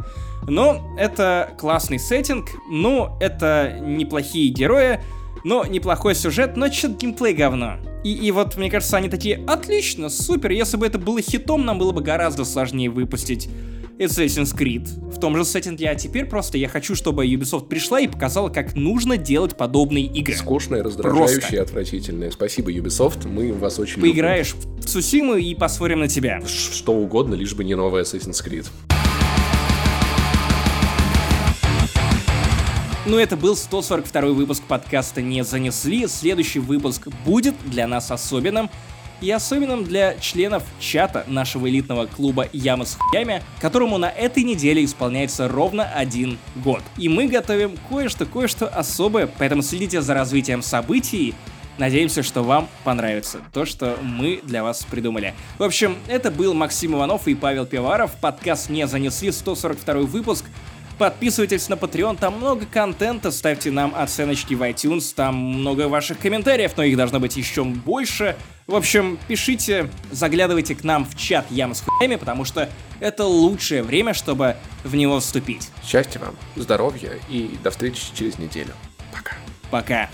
Ну, это классный сеттинг, ну, это неплохие герои, но неплохой сюжет, но что-то геймплей говно. И, и вот, мне кажется, они такие, отлично, супер, если бы это было хитом, нам было бы гораздо сложнее выпустить Assassin's Creed в том же сеттинге, а теперь просто я хочу, чтобы Ubisoft пришла и показала, как нужно делать подобные игры. Скучные, раздражающие, просто. отвратительные. Спасибо, Ubisoft, мы вас очень Поиграешь любим. в Цусиму и посмотрим на тебя. Что угодно, лишь бы не новый Assassin's Creed. Ну, это был 142 выпуск подкаста «Не занесли». Следующий выпуск будет для нас особенным и особенным для членов чата нашего элитного клуба Яма с хуями, которому на этой неделе исполняется ровно один год. И мы готовим кое-что, кое-что особое, поэтому следите за развитием событий, Надеемся, что вам понравится то, что мы для вас придумали. В общем, это был Максим Иванов и Павел Пиваров. Подкаст «Не занесли» 142 выпуск. Подписывайтесь на Patreon, там много контента, ставьте нам оценочки в iTunes, там много ваших комментариев, но их должно быть еще больше. В общем, пишите, заглядывайте к нам в чат Яма с хуями, потому что это лучшее время, чтобы в него вступить. Счастья вам, здоровья и до встречи через неделю. Пока. Пока.